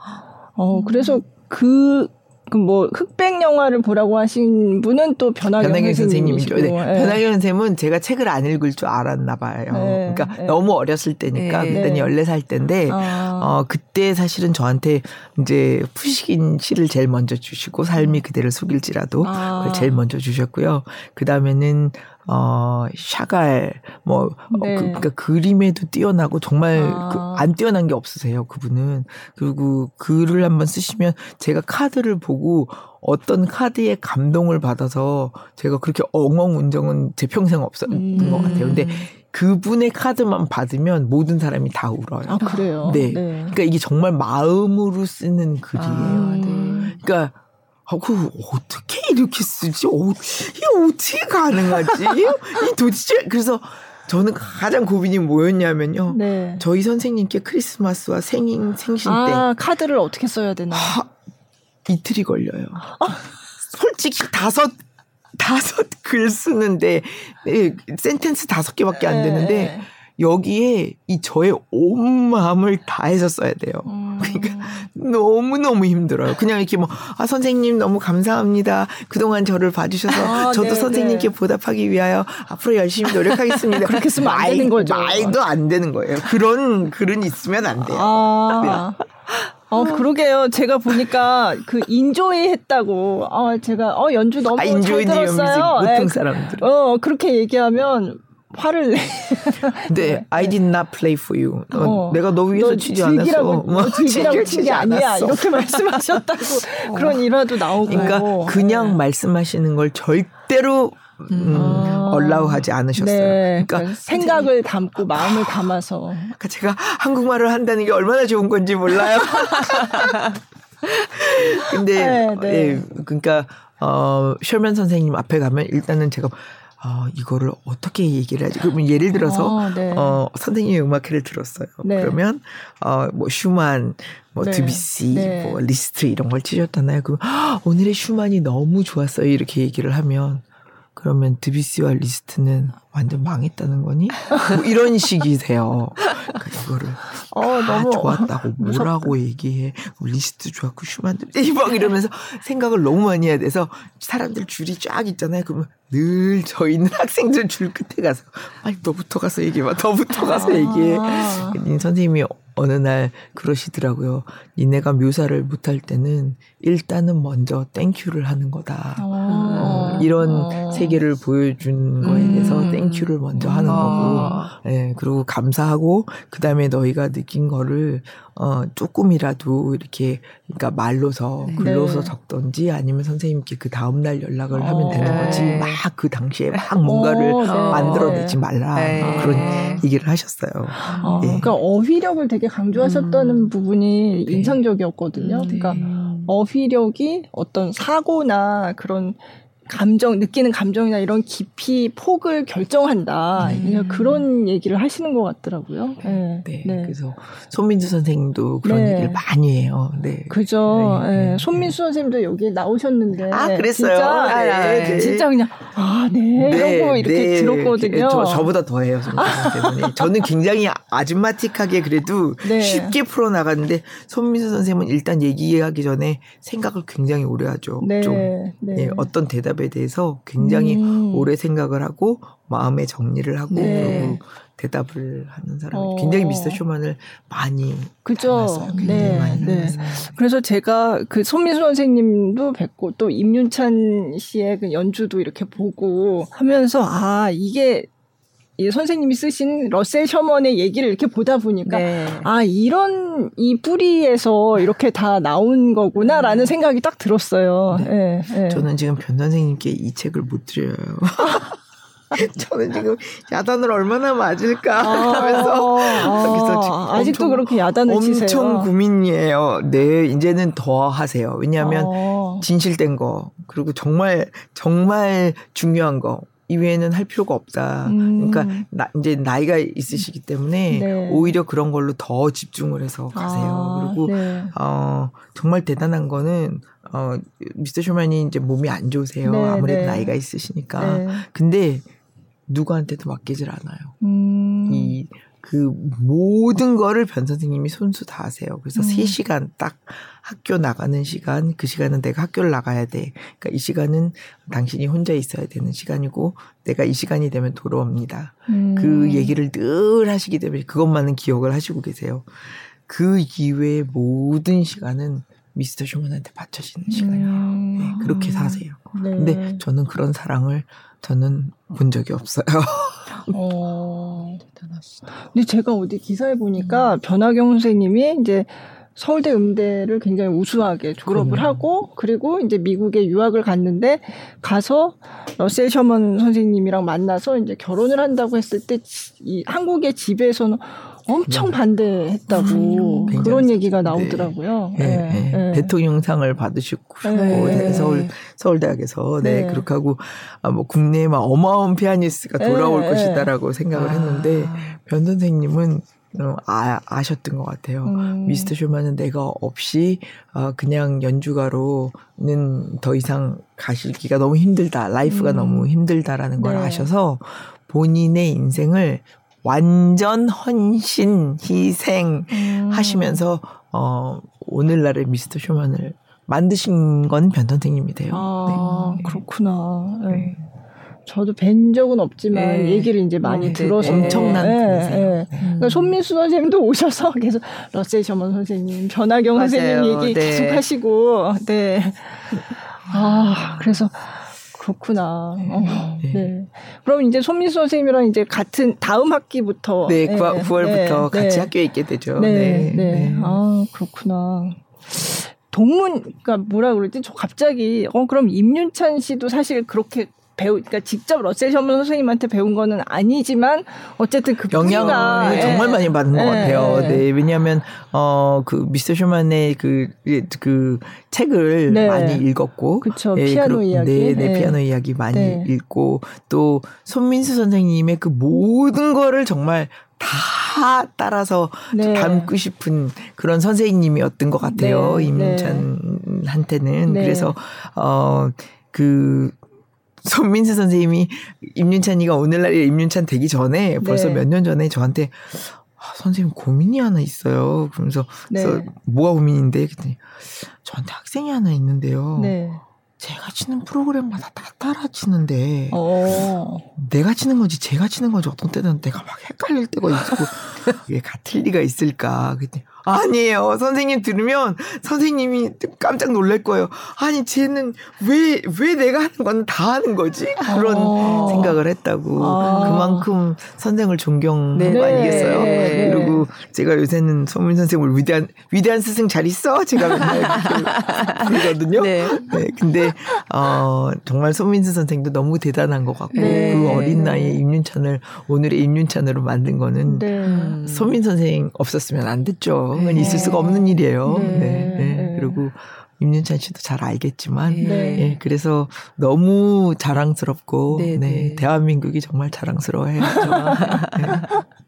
어 그래서 그 그뭐 흑백 영화를 보라고 하신 분은 또 변하경 선생님이죠. 네. 네. 변하경 선생님은 제가 책을 안 읽을 줄 알았나 봐요. 네. 그러니까 네. 너무 어렸을 때니까 네. 그때는 14살 때인데 아. 어 그때 사실은 저한테 이제 푸시긴 시를 제일 먼저 주시고 삶이 그대를 속일지라도 아. 그걸 제일 먼저 주셨고요. 그다음에는 어, 샤갈, 뭐, 어, 네. 어, 그, 그러니까 그림에도 뛰어나고 정말 아. 그, 안 뛰어난 게 없으세요, 그분은. 그리고 글을 한번 쓰시면 제가 카드를 보고 어떤 카드에 감동을 받아서 제가 그렇게 엉엉 운정은 제 평생 없었던 음. 것 같아요. 근데 그분의 카드만 받으면 모든 사람이 다 울어요. 아, 그래요? 네. 네. 그러니까 이게 정말 마음으로 쓰는 글이에요. 아, 네. 그러니까 아, 그 어떻게 이렇게 쓰지? 어, 이게 어떻게 가능하지? 이 도대체 그래서 저는 가장 고민이 뭐였냐면요. 네. 저희 선생님께 크리스마스와 생인 생신 때 아, 카드를 어떻게 써야 되나? 하, 이틀이 걸려요. 솔직히 다섯 다섯 글 쓰는데 네, 센텐스 다섯 개밖에 안 되는데 네. 여기에 이 저의 온 마음을 다해서 써야 돼요. 음. 그러니까 너무너무 힘들어요. 그냥 이렇게 뭐, 아, 선생님 너무 감사합니다. 그동안 저를 봐주셔서 아, 저도 네, 선생님께 네. 보답하기 위하여 앞으로 열심히 노력하겠습니다. 그렇게 쓰면 안 되는 거죠. 말도 안 되는 거예요. 그런 글은 있으면 안 돼요. 아. 어, 그러게요. 제가 보니까 그 인조이 했다고. 어, 제가 어 연주 너무 아, 잘 들었어요. 네, 사람들. 어, 그렇게 얘기하면 화를 내. 네, I did not play for you. 어, 내가 너 위해서 너 치지 않았어. 뭐, 즐기라고 치지 아니야. 이렇게 말씀하셨다고 그런 일화도 나오고. 그러니까 그냥 말씀하시는 걸 절대로 음, 아. 얼라우하지 않으셨어요. 네, 그러니까 생각을 담고 마음을 담아서. 그러니까 제가 한국말을 한다는 게 얼마나 좋은 건지 몰라요. 근데 네, 네. 예, 그러니까 어 셜맨 선생님 앞에 가면 일단은 제가 어, 이거를 어떻게 얘기를 하지? 그러면 예를 들어서 어, 네. 어 선생님의 음악회를 들었어요. 네. 그러면 어 뭐 슈만, 뭐 네. 드비시, 네. 뭐 리스트 이런 걸 치셨잖아요. 그럼 오늘의 슈만이 너무 좋았어요. 이렇게 얘기를 하면 그러면 드뷔시와 리스트는 완전 망했다는 거니? 뭐 이런 식이세요. 그러니까 이거를 어, 다 너무 좋았다고 뭐라고 무섭다. 얘기해. 리스트 좋았고 슈만도 막 이러면서 생각을 너무 많이 해야 돼서 사람들 줄이 쫙 있잖아요. 그러면 늘 저희는 학생들 줄 끝에 가서 아니 너부터 가서 얘기해봐. 너부터 가서 얘기해. 아. 선생님이 어느 날 그러시더라고요. 니네가 묘사를 못할 때는 일단은 먼저 thank you를 하는 거다. 아. 어, 이런 아. 세계를 보여준 거에 대해서 음. thank you를 먼저 하는 아. 거고, 예, 네, 그리고 감사하고, 그 다음에 너희가 느낀 거를 어, 조금이라도 이렇게, 그러니까 말로서, 네. 글로서 네. 적던지 아니면 선생님께 그 다음날 연락을 어, 하면 되는 거지. 네. 막그 당시에 막 뭔가를 오, 네. 만들어내지 말라. 네. 그런 얘기를 하셨어요. 아, 예. 그러니까 어휘력을 되게 강조하셨다는 음. 부분이 네. 인상적이었거든요. 그러니까 어휘력이 어떤 사고나 그런 감정 느끼는 감정이나 이런 깊이 폭을 결정한다 음. 그런 얘기를 하시는 것 같더라고요. 네. 네. 네. 그래서 손민수 선생님도 그런 네. 얘기를 많이 해요. 네. 그죠. 네. 네. 네. 손민수 선생님도 여기 나오셨는데 아 그랬어요. 진짜, 아, 네. 진짜 그냥 아네 이러고 이렇게 들었거든요. 저, 저보다 더해요. 손민수 저는 굉장히 아줌마틱하게 그래도 쉽게 풀어 나갔는데 손민수 선생님은 일단 얘기하기 전에 생각을 굉장히 오래 하죠. 좀 예, 어떤 대답 대답에 대해서 굉장히 음. 오래 생각을 하고 마음의 정리를 하고 네. 그리고 대답을 하는 사람 어. 굉장히 미스터 쇼만을 많이 그죠. 네. 많이 네. 그래서 제가 그 손민수 선생님도 뵙고 또 임윤찬 씨의 그 연주도 이렇게 보고 하면서 아 이게 이 선생님이 쓰신 러셀 셔먼의 얘기를 이렇게 보다 보니까 네. 아 이런 이 뿌리에서 이렇게 다 나온 거구나라는 음. 생각이 딱 들었어요. 네. 네. 저는 지금 변 선생님께 이 책을 못 드려요. 저는 지금 야단을 얼마나 맞을까 아. 하면서 아, 아 직도 그렇게 야단을 엄청 치세요. 엄청 고민이에요. 네, 이제는 더 하세요. 왜냐하면 아. 진실된 거 그리고 정말 정말 중요한 거 이외에는 할 필요가 없다. 음. 그러니까 나, 이제 나이가 있으시기 때문에 네. 오히려 그런 걸로 더 집중을 해서 가세요. 아, 그리고 네. 어 정말 대단한 거는 어 미스터 쇼맨이 이제 몸이 안 좋으세요. 네, 아무래도 네. 나이가 있으시니까. 네. 근데 누구한테도 맡기질 않아요. 음. 이 그 모든 거를 변 선생님이 손수 다 하세요. 그래서 음. 3시간 딱 학교 나가는 시간, 그 시간은 내가 학교를 나가야 돼. 그러니까 이 시간은 당신이 혼자 있어야 되는 시간이고 내가 이 시간이 되면 돌아옵니다. 음. 그 얘기를 늘 하시기 때문에 그것만은 기억을 하시고 계세요. 그 이외의 모든 시간은 미스터 쇼맨한테 바쳐지는 시간이에요. 음. 네, 그렇게 사세요. 네. 근데 저는 그런 사랑을 저는 본 적이 없어요. 어, 대단하시다. 근데 제가 어디 기사에 보니까 음. 변화경 선생님이 이제 서울대 음대를 굉장히 우수하게 졸업을 그럼요. 하고 그리고 이제 미국에 유학을 갔는데 가서 러셀 셔먼 선생님이랑 만나서 이제 결혼을 한다고 했을 때 이 한국의 집에서는 엄청 반대했다고 음, 그런 얘기가 나오더라고요. 네. 네. 네. 네. 대통령상을 받으시고 네. 서울 서울대학에서 네, 네. 그렇게 하고 아, 뭐 국내에 막 어마어마한 피아니스트가 돌아올 것이다라고 생각을 아. 했는데 변 선생님은 어, 아, 아셨던 것 같아요. 음. 미스터 셔먼은 내가 없이 어, 그냥 연주가로는 더 이상 가시기가 너무 힘들다. life가 음. 너무 힘들다라는 걸 아셔서 본인의 인생을 완전 헌신, 희생 음. 하시면서 어 오늘날의 미스터 쇼만을 만드신 건 변 선생님이 돼요. 아, 네. 그렇구나. 네. 저도 뵌 적은 없지만 네. 얘기를 이제 많이 음, 들어서 엄청난 네, 네. 그러니까 손민수 선생님도 오셔서 계속 러셀 셔먼 선생님, 변하경 맞아요. 선생님 얘기 네. 계속 하시고 네. 아 그래서 그렇구나. 어, 네. 네. 그럼 이제 손민수 선생님이랑 이제 같은 다음 학기부터 네, 9월, 9월부터 같이 학교에 있게 되죠. 네, 네. 아 그렇구나. 동문, 그러니까 뭐라 그러지? 저 갑자기, 어, 그럼 임윤찬 씨도 사실 그렇게 배우, 그러니까 직접 러셀 셔먼 선생님한테 배운 거는 아니지만 어쨌든 그 영향을 예. 정말 많이 받은 것 예. 같아요. 네, 왜냐하면 어그 미스터 슈만의 그그 그 책을 네. 많이 읽었고, 그쵸 예, 피아노 그러, 이야기, 네, 네, 네, 피아노 이야기 많이 네. 읽고 또 손민수 선생님의 그 모든 거를 정말 다 따라서 네. 닮고 싶은 그런 선생님이었던 것 같아요. 네. 임윤찬한테는. 네. 그래서, 어, 그, 손민수 선생님이 임윤찬이가 오늘날에 임윤찬 되기 전에 벌써 네. 몇년 전에 저한테 아, 선생님 고민이 하나 있어요. 그러면서 네. 그래서 뭐가 고민인데 그랬더니 저한테 학생이 하나 있는데요. 네. 제가 치는 프로그램마다 다 따라 치는데 어. 내가 치는 건지 제가 치는 건지 어떤 때는 내가 막 헷갈릴 때가 있고 이게 같을 리가 있을까 그랬더니 아니에요. 선생님 들으면 선생님이 깜짝 놀랄 거예요. 아니, 쟤는 왜, 왜 내가 하는 건 다 하는 거지? 그런 어. 생각을 했다고. 아. 그만큼 선생을 존경한 네. 거 아니겠어요? 네. 네. 그리고 제가 요새는 소민 선생님을 위대한, 위대한 스승 잘 있어? 제가 맨날 그러거든요. 네. 네. 근데, 어, 정말 소민수 선생도 너무 대단한 것 같고, 네. 그 어린 나이에 임윤찬을 오늘의 임윤찬으로 만든 거는 네. 소민 선생 없었으면 안 됐죠. 은 네. 있을 수가 없는 일이에요. 네. 네. 네. 그리고 임윤찬 씨도 잘 알겠지만, 네. 예, 그래서 너무 자랑스럽고, 네, 네. 대한민국이 정말 자랑스러워해야죠. 네.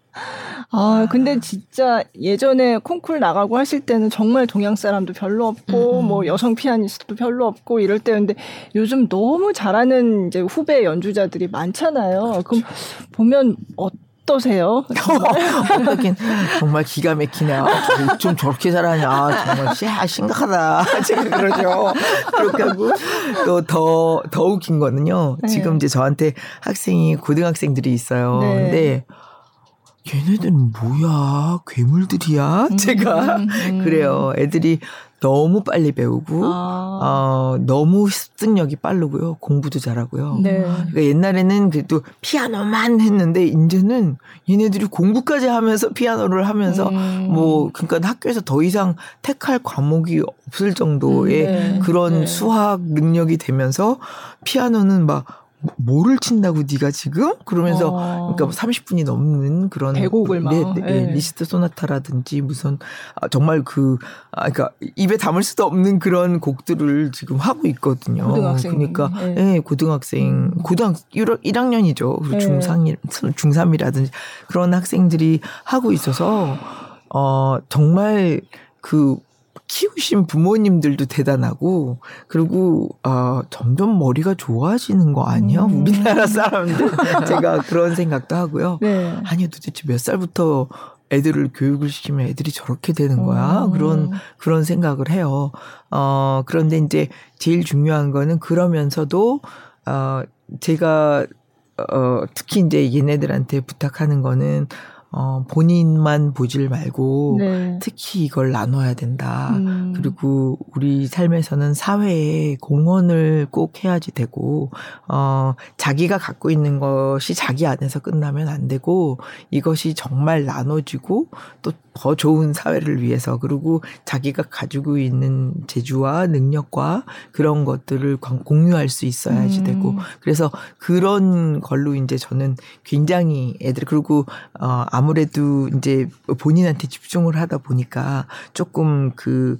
아, 근데 진짜 예전에 콩쿨 나가고 하실 때는 정말 동양 사람도 별로 없고, 음. 음. 뭐 여성 피아니스트도 별로 없고 이럴 때였는데 요즘 너무 잘하는 이제 후배 연주자들이 많잖아요. 그럼 보면 어, 어떠세요? 정말, 정말 기가 막히네. 아, 좀 저렇게 잘하냐. 아, 정말 심각하다. 제가 그러죠. 그렇게 하고 또 더, 더 웃긴 거는요. 네. 지금 이제 저한테 학생이 고등학생들이 있어요. 네. 근데 얘네들은 뭐야? 괴물들이야? 음, 제가 음, 음. 그래요. 애들이 너무 빨리 배우고 아. 어 너무 습득력이 빠르고요 공부도 잘하고요. 네. 그러니까 옛날에는 그래도 피아노만 했는데 이제는 얘네들이 공부까지 하면서 피아노를 하면서 음. 뭐 그러니까 학교에서 더 이상 택할 과목이 없을 정도의 음, 네. 그런 네. 수학 능력이 되면서 피아노는 막 뭐를 친다고 네가 지금 그러면서 어. 그러니까 30분이 넘는 그런 대곡을 막 네, 네, 네. 리스트 소나타라든지 무슨 아, 정말 그 아, 그러니까 입에 담을 수도 없는 그런 곡들을 지금 하고 있거든요. 고등학생. 그러니까 네, 네 고등학생 고등학 1, 1학년이죠. 네. 중3 중3이라든지 그런 학생들이 하고 있어서 어 정말 그 키우신 부모님들도 대단하고 그리고 아 점점 머리가 좋아지는 거 아니야 음. 우리나라 사람들 제가 그런 생각도 하고요. 네. 아니 도대체 몇 살부터 애들을 교육을 시키면 애들이 저렇게 되는 거야 음. 그런 그런 생각을 해요. 어 그런데 이제 제일 중요한 거는 그러면서도 어 제가 어 특히 이제 얘네들한테 부탁하는 거는 어, 본인만 보질 말고 네. 특히 이걸 나눠야 된다. 음. 그리고 우리 삶에서는 사회에 공헌을 꼭 해야지 되고, 어, 자기가 갖고 있는 것이 자기 안에서 끝나면 안 되고, 이것이 정말 나눠지고 또 더 좋은 사회를 위해서 그리고 자기가 가지고 있는 재주와 능력과 그런 것들을 공유할 수 있어야지 음. 되고, 그래서 그런 걸로 이제 저는 굉장히 애들, 그리고, 어, 아무래도 이제 본인한테 집중을 하다 보니까 조금 그,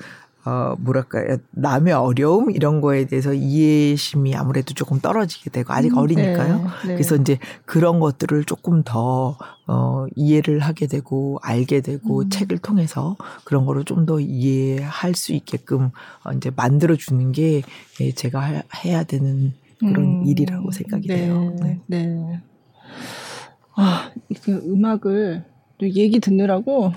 어, 뭐랄까요. 남의 어려움 이런 거에 대해서 이해심이 아무래도 조금 떨어지게 되고 아직 음, 어리니까요. 네, 네. 그래서 이제 그런 것들을 조금 더 어, 이해를 하게 되고 알게 되고 음. 책을 통해서 그런 거를 좀 더 이해할 수 있게끔 어, 이제 만들어 주는 게 예, 제가 해야 되는 그런 음, 일이라고 생각이 네, 돼요. 네. 네. 아, 그 음악을 얘기 듣느라고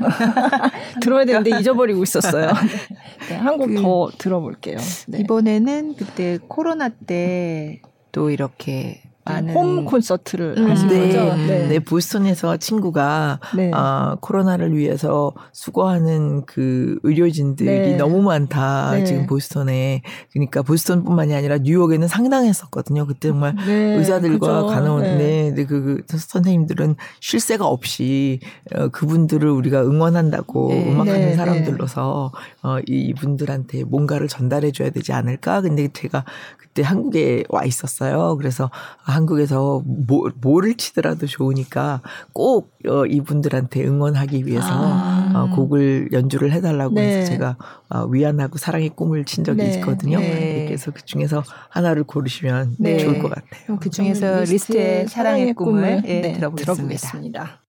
들어야 되는데 잊어버리고 있었어요. 네, 한곡 더 그 들어볼게요. 네. 이번에는 그때 코로나 때 또 이렇게 많은 홈 콘서트를 음. 하신 네. 거죠. 네. 네, 보스턴에서 친구가 네. 아, 코로나를 위해서 수고하는 그 의료진들이 네. 너무 많다. 네. 지금 보스턴에 그러니까 보스턴뿐만이 아니라 뉴욕에는 상당했었거든요. 그때 정말 네, 의사들과 간호원 네, 네, 그, 그 선생님들은 쉴 새가 없이 어, 그분들을 우리가 응원한다고 음악하는 사람들로서 어, 이분들한테 뭔가를 전달해 줘야 되지 않을까? 근데 제가 그때 한국에 와 있었어요. 그래서 한국에서 뭐, 뭐를 치더라도 좋으니까 꼭 어, 이분들한테 응원하기 위해서 아. 어, 곡을 연주를 해달라고 네. 해서 제가 어, 위안하고 사랑의 꿈을 친 적이 네. 있거든요. 네. 그래서 그 중에서 하나를 고르시면 네. 좋을 것 같아요. 그 중에서 리스트의 사랑의 꿈을 네, 네, 들어보겠습니다. 들어보겠습니다.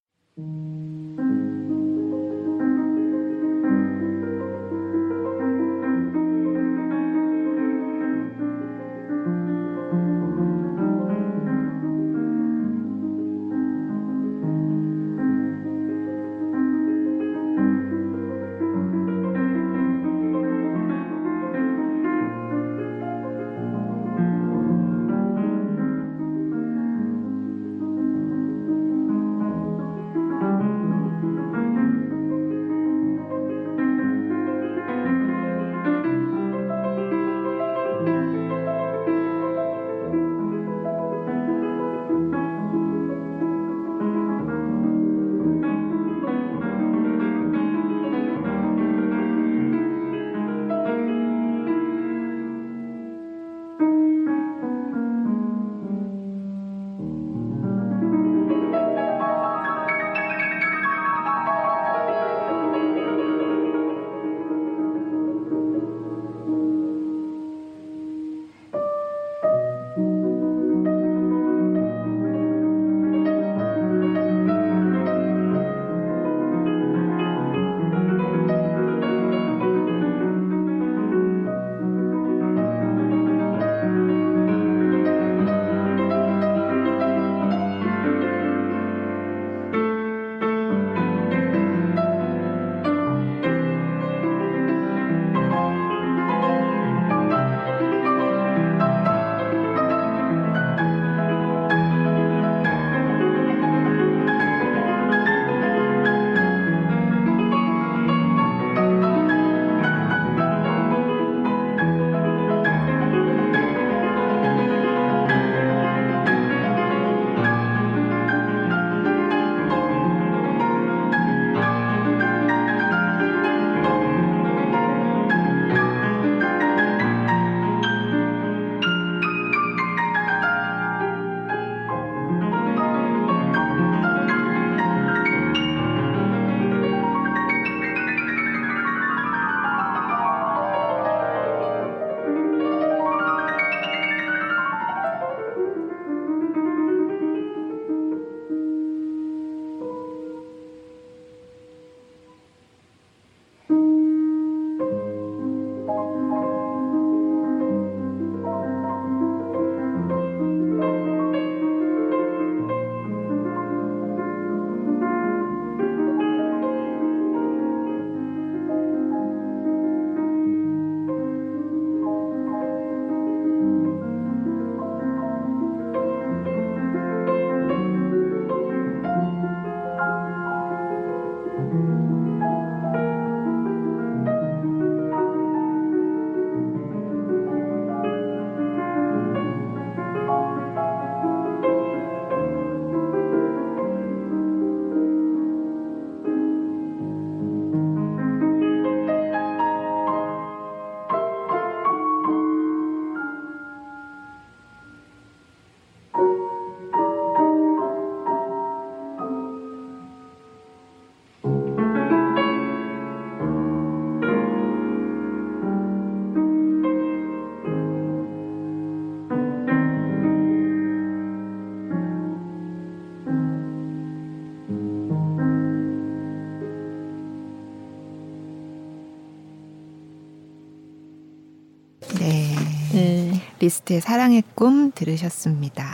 리스트의 사랑의 꿈 들으셨습니다.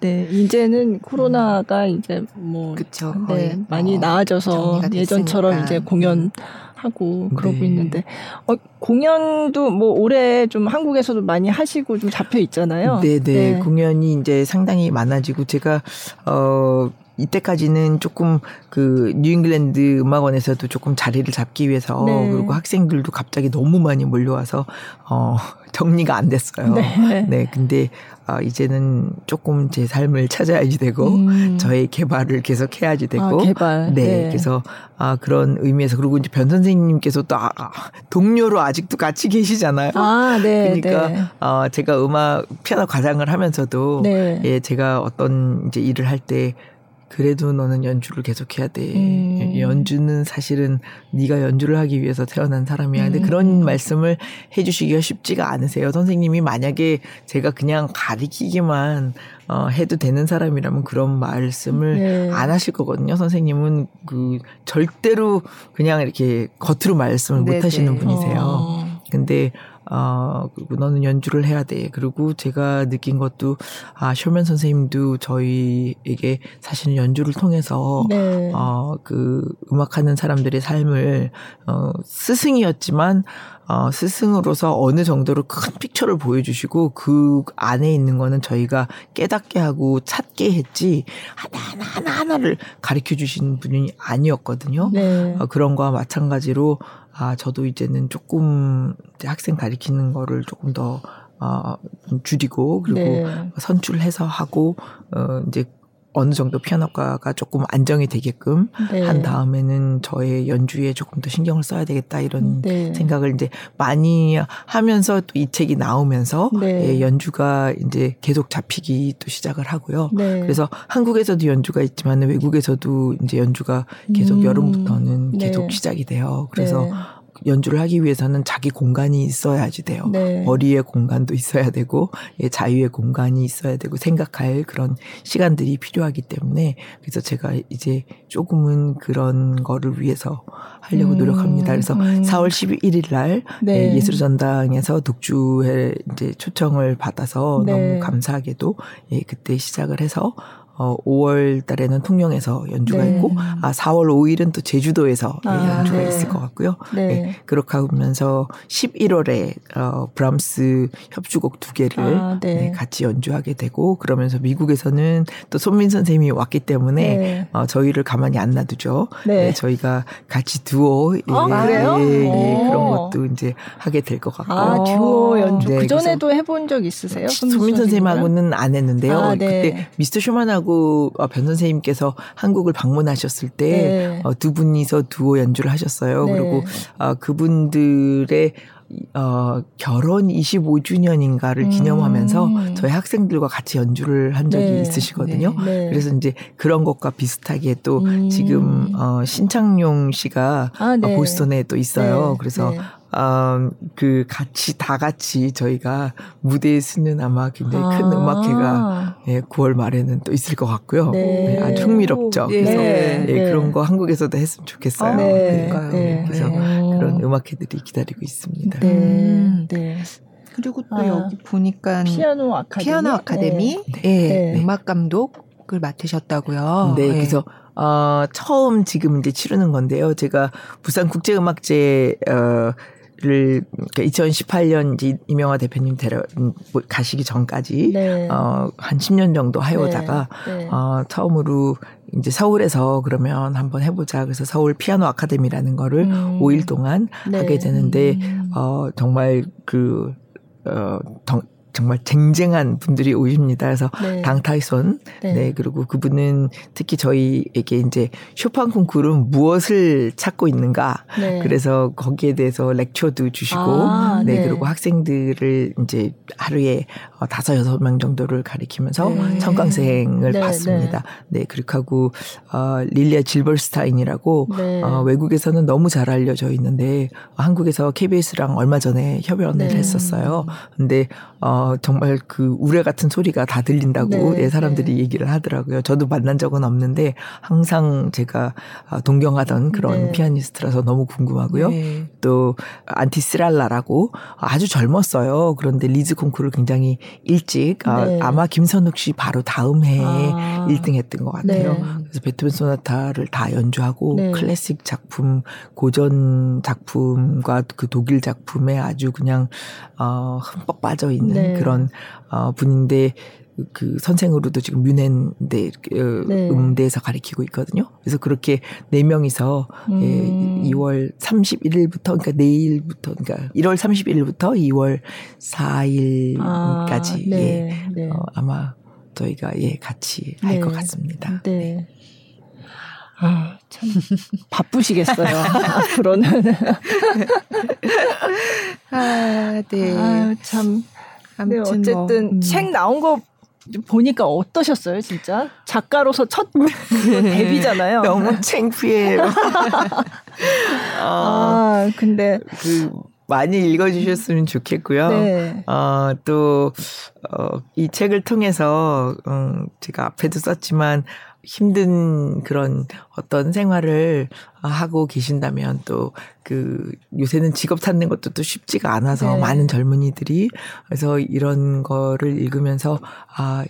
네, 이제는 코로나가 음. 이제 뭐 그쵸, 네, 많이 어, 나아져서 예전처럼 이제 공연 하고 그러고 네. 있는데 어, 공연도 뭐 올해 좀 한국에서도 많이 하시고 좀 잡혀 있잖아요. 네네 네. 공연이 이제 상당히 많아지고 제가 어 이때까지는 조금 그 뉴잉글랜드 음악원에서도 조금 자리를 잡기 위해서 네. 그리고 학생들도 갑자기 너무 많이 몰려와서 어 정리가 안 됐어요. 네. 네 근데 아 이제는 조금 제 삶을 찾아야지 되고 음. 저의 개발을 계속 해야지 되고 아, 개발. 네, 네. 그래서 아 그런 의미에서 그리고 이제 변 선생님께서 또 아, 아 동료로 아직도 같이 계시잖아요. 아, 네. 그러니까 네. 어 제가 음악 피아노 과장을 하면서도 네. 예 제가 어떤 이제 일을 할때 그래도 너는 연주를 계속해야 돼. 음. 연주는 사실은 네가 연주를 하기 위해서 태어난 사람이야. 근데 음. 그런 말씀을 해주시기가 쉽지가 않으세요. 선생님이 만약에 제가 그냥 가리키기만 어, 해도 되는 사람이라면 그런 말씀을 네. 안 하실 거거든요. 선생님은 그 절대로 그냥 이렇게 겉으로 말씀을 못 하시는 분이세요. 어. 근데 어, 그리고 너는 연주를 해야 돼. 그리고 제가 느낀 것도, 아, 쇼맨 선생님도 저희에게 사실은 연주를 통해서, 네. 어, 그 음악하는 사람들의 삶을, 어, 스승이었지만, 어, 스승으로서 어느 정도로 큰 픽처를 보여주시고 그 안에 있는 거는 저희가 깨닫게 하고 찾게 했지 하나 하나 하나를 가르쳐 주신 분이 아니었거든요. 네. 어, 그런 거와 마찬가지로 아, 저도 이제는 조금 학생 가리키는 거를 조금 더, 어, 줄이고, 그리고 네. 선출해서 하고, 어, 이제 어느 정도 피아노과가 조금 안정이 되게끔 네. 한 다음에는 저의 연주에 조금 더 신경을 써야 되겠다 이런 네. 생각을 이제 많이 하면서 또 이 책이 나오면서 네. 예, 연주가 이제 계속 잡히기 또 시작을 하고요. 네. 그래서 한국에서도 연주가 있지만 외국에서도 이제 연주가 계속 음. 여름부터는 계속 네. 시작이 돼요. 그래서 네. 연주를 하기 위해서는 자기 공간이 있어야지 돼요. 네. 머리의 공간도 있어야 되고 예, 자유의 공간이 있어야 되고 생각할 그런 시간들이 필요하기 때문에 그래서 제가 이제 조금은 그런 거를 위해서 하려고 음, 노력합니다. 그래서 음. 4월 11일 날 네. 예, 예술 전당에서 독주회 이제 초청을 받아서 네. 너무 감사하게도 예, 그때 시작을 해서 어 5월 달에는 통영에서 연주가 네. 있고 아 4월 5일은 또 제주도에서 아, 연주가 네. 있을 것 같고요. 네. 네. 그렇게 하면서 11월에 어 브람스 협주곡 두 개를 아, 네. 네. 같이 연주하게 되고 그러면서 미국에서는 또 손민 선생님이 왔기 때문에 네. 어 저희를 가만히 안 놔두죠. 네. 저희가 같이 두오 예, 아, 그래요? 예, 예, 그런 것도 이제 하게 될 것 같고. 아, 듀오 연주. 그 전에도 해본 적 있으세요? 손민 선생님하고는 안 했는데요. 아, 그때 미스터 슈만하고 한국 어, 변 선생님께서 한국을 방문하셨을 때두 네. 어, 분이서 두오 연주를 하셨어요. 네. 그리고 어, 그분들의 어, 결혼 25주년인가를 음. 기념하면서 저희 학생들과 같이 연주를 한 적이 네. 있으시거든요. 네. 네. 그래서 이제 그런 것과 비슷하게 또 음. 지금 어, 신창용 씨가 아, 네. 보스턴에 또 있어요. 네. 그래서 어, 그 같이 다 같이 저희가 무대에 쓰는 아마 굉장히 큰 아. 음악회가 예, 9월 말에는 또 있을 것 같고요. 네. 네, 아주 흥미롭죠. 네. 그래서 예, 네. 그런 거 한국에서도 했으면 좋겠어요. 아, 네. 네. 그래서 그런 음악회들이 기다리고 있습니다. 네. 음. 네. 그리고 또 아, 여기 보니까 피아노 아카데미, 피아노 아카데미 네. 음악 감독을 맡으셨다고요. 네, 그래서 어, 처음 지금 이제 치르는 건데요. 제가 부산 국제음악제 어, 를 그러니까 2018년 이제 이명화 대표님 데려 뭐 가시기 전까지 네. 어한 10년 정도 해오다가 네. 네. 어 처음으로 이제 서울에서 그러면 한번 해보자. 그래서 서울 피아노 아카데미라는 거를 음. 5일 동안 네. 하게 되는데 음. 어 정말 그 어, 정말 쟁쟁한 분들이 오십니다. 그래서 네. 당타이손 네. 네. 그리고 그분은 특히 저희에게 이제 쇼판 콩쿠르는 무엇을 찾고 있는가 네. 그래서 거기에 대해서 렉처도 주시고 아, 네. 네. 그리고 학생들을 이제 하루에 어, 다섯 여섯 명 정도를 가리키면서 네. 청강생을 네, 받습니다. 네, 그렇게 하고 어 릴리아 질벌스타인이라고 어 외국에서는 너무 잘 알려져 있는데 한국에서 KBS랑 얼마 전에 협연을 했었어요. 근데 어 어, 정말 그 우레 같은 소리가 다 들린다고 네, 예, 사람들이 네. 얘기를 하더라고요. 저도 만난 적은 없는데 항상 제가 어, 동경하던 그런 네. 피아니스트라서 너무 궁금하고요. 네. 또 안티 시랄라라고 아주 젊었어요. 그런데 리즈 콩쿠르를 굉장히 일찍 아, 네. 아마 김선욱 씨 바로 다음 해에 아. 1등 했던 것 같아요. 네. 그래서 베토벤 소나타를 다 연주하고 클래식 작품, 고전 작품과 그 독일 작품에 아주 그냥 어 흠뻑 빠져 있는 네. 그런 어 분인데 그 선생으로도 지금 뮌헨대 어, 네. 음대에서 가르치고 있거든요. 그래서 그렇게 네 명이서 예, 음. 예, 2월 31일부터 그러니까 내일부터 그러니까 1월 31일부터 2월 4일까지 아, 네. 예, 네. 어, 아마 저희가 예 같이 할것 네. 같습니다. 네. 네. 아, 참 바쁘시겠어요. 앞으로는. 아, 네. 아, 참. 네, 어쨌든 뭐, 음. 책 나온 거 보니까 어떠셨어요, 진짜? 작가로서 첫 데뷔잖아요. 너무 창피해요. 아, 근데 그 많이 읽어주셨으면 좋겠고요. 네. 어, 또, 어, 이 책을 통해서, 음, 제가 앞에도 썼지만, 힘든 그런 어떤 생활을 하고 계신다면 또 그 요새는 직업 찾는 것도 또 쉽지가 않아서 네. 많은 젊은이들이 그래서 이런 거를 읽으면서 아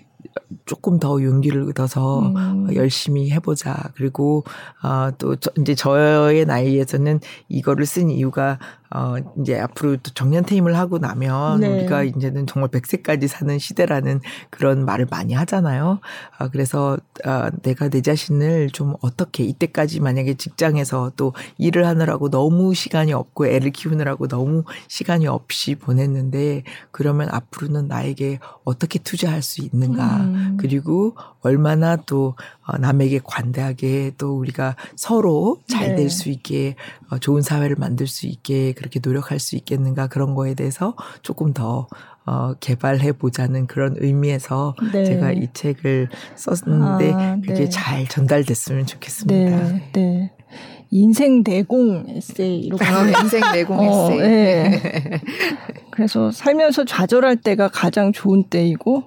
조금 더 용기를 얻어서 음. 열심히 해보자. 그리고 어, 또 저, 이제 저의 나이에서는 이거를 쓴 이유가 어, 이제 앞으로 또 정년 퇴임을 하고 나면 네. 우리가 이제는 정말 100세까지 사는 시대라는 그런 말을 많이 하잖아요. 아, 그래서 아, 내가 내 자신을 좀 어떻게 이때까지 만약에 직장에서 또 일을 하느라고 너무 시간이 없고 애를 키우느라고 너무 시간이 없이 보냈는데 그러면 앞으로는 나에게 어떻게 투자할 수 있는가. 음. 그리고 얼마나 또 어, 남에게 관대하게 또 우리가 서로 잘 될수 네. 있게 어, 좋은 사회를 만들 수 있게 그렇게 노력할 수 있겠는가 그런 거에 대해서 조금 더 어, 개발해 보자는 그런 의미에서 네. 제가 이 책을 썼는데 아, 그게 네. 잘 전달됐으면 좋겠습니다. 네. 네. 인생 내공 에세이 이렇게 아, 인생 내공 어, 에세이. 네. 그래서 살면서 좌절할 때가 가장 좋은 때이고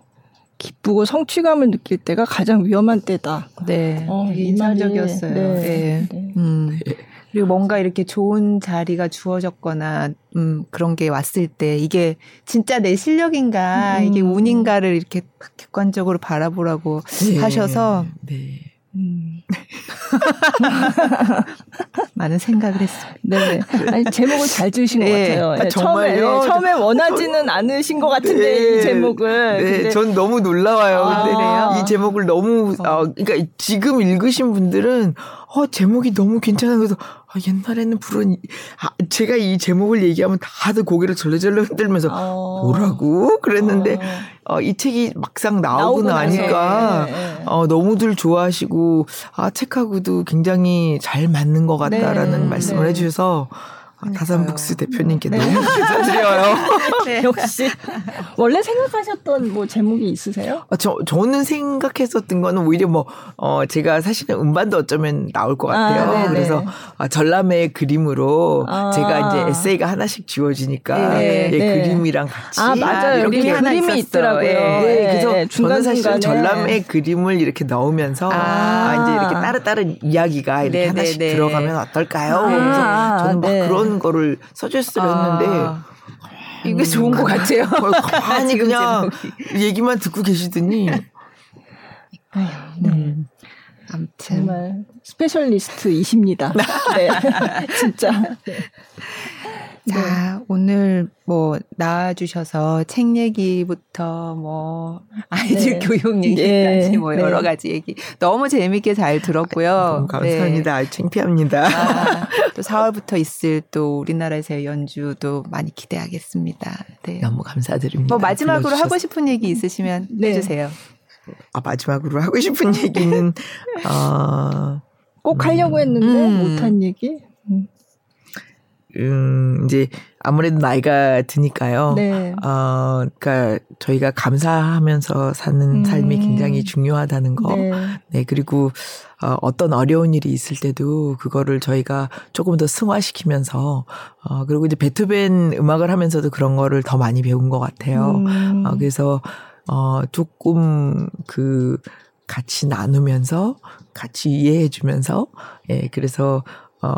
기쁘고 성취감을 느낄 때가 가장 위험한 때다. 네. 어, 인상적이었어요. 네. 네. 네. 음. 그리고 뭔가 이렇게 좋은 자리가 주어졌거나 음 그런 게 왔을 때 이게 진짜 내 실력인가 음. 이게 운인가를 이렇게 객관적으로 바라보라고 네. 하셔서 네. 음. 많은 생각을 했습니다. 네. 아니, 제목을 잘 지으신 네. 것 같아요. 아, 네, 처음에, 네, 처음에 원하지는 않으신 것 같은데, 네. 이 제목을. 네, 전 너무 놀라워요. 아, 근데 이 제목을 너무, 어, 그러니까 지금 읽으신 분들은, 어, 제목이 너무 괜찮아. 그래서, 아, 옛날에는 부른, 아, 제가 이 제목을 얘기하면 다들 고개를 절레절레 흔들면서, 어. 뭐라고? 그랬는데, 어. 어, 이 책이 막상 나오고 나니까, 네, 네. 어, 너무들 좋아하시고, 아, 책하고도 굉장히 잘 맞는 것 같다라는 네, 말씀을 네. 해주셔서, 다산북스 대표님께 네. 너무 감사드려요. 네. 역시 원래 생각하셨던 뭐 제목이 있으세요? 아, 저 저는 생각했었던 거는 오히려 뭐 어, 제가 사실은 음반도 어쩌면 나올 것 같아요. 아, 그래서 아, 전람회 그림으로 아. 제가 이제 에세이가 하나씩 지워지니까 네. 예, 네. 그림이랑 같이 아 맞아요. 이렇게 그림이, 그림이 있더라고요. 예. 네. 그래서 네. 저는 사실 전람회 그림을 이렇게 넣으면서 아. 아, 이제 이렇게 따로따로 이야기가 이렇게 네, 하나씩 들어가면 어떨까요? 아. 그래서 저는 막 그런 그런 거를 서제스트를 아. 했는데 이게 좋은 것 같아요. 아니 그냥 얘기만 듣고 계시더니 네. 음. 아무튼 정말 스페셜리스트이십니다. 네. 진짜. 네. 자, 네. 오늘 뭐 나와주셔서 책 얘기부터 뭐 아이들 네. 교육 얘기까지 네. 뭐 여러 네. 가지 얘기 너무 재밌게 잘 들었고요. 너무 감사합니다. 네. 창피합니다. 아, 또 4월부터 있을 또 우리나라에서의 연주도 많이 기대하겠습니다. 네. 너무 감사드립니다. 뭐 마지막으로 불러주셔서. 하고 싶은 얘기 있으시면 네. 해주세요. 아 마지막으로 하고 싶은 얘기는 어, 꼭 하려고 했는데 음. 못한 얘기. 음. 음, 이제 아무래도 나이가 드니까요. 네. 어, 그니까 저희가 감사하면서 사는 음. 삶이 굉장히 중요하다는 거. 네. 네 그리고 어, 어떤 어려운 일이 있을 때도 그거를 저희가 조금 더 승화시키면서 어, 그리고 이제 베토벤 음악을 하면서도 그런 거를 더 많이 배운 것 같아요. 음. 어, 그래서 어, 조금 그 같이 나누면서 같이 이해해 주면서 예, 그래서 어,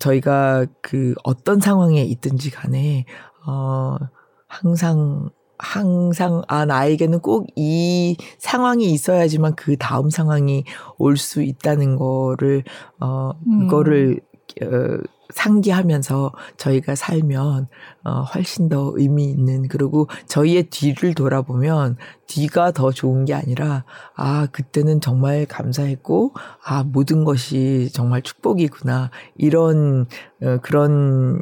저희가 그 어떤 상황에 있든지 간에, 어, 항상, 항상, 아, 나에게는 꼭 이 상황이 있어야지만 그 다음 상황이 올 수 있다는 거를, 어, 그거를, 음. 어, 상기하면서 저희가 살면 어 훨씬 더 의미 있는 그리고 저희의 뒤를 돌아보면 뒤가 더 좋은 게 아니라 아 그때는 정말 감사했고 아 모든 것이 정말 축복이구나. 이런 어 그런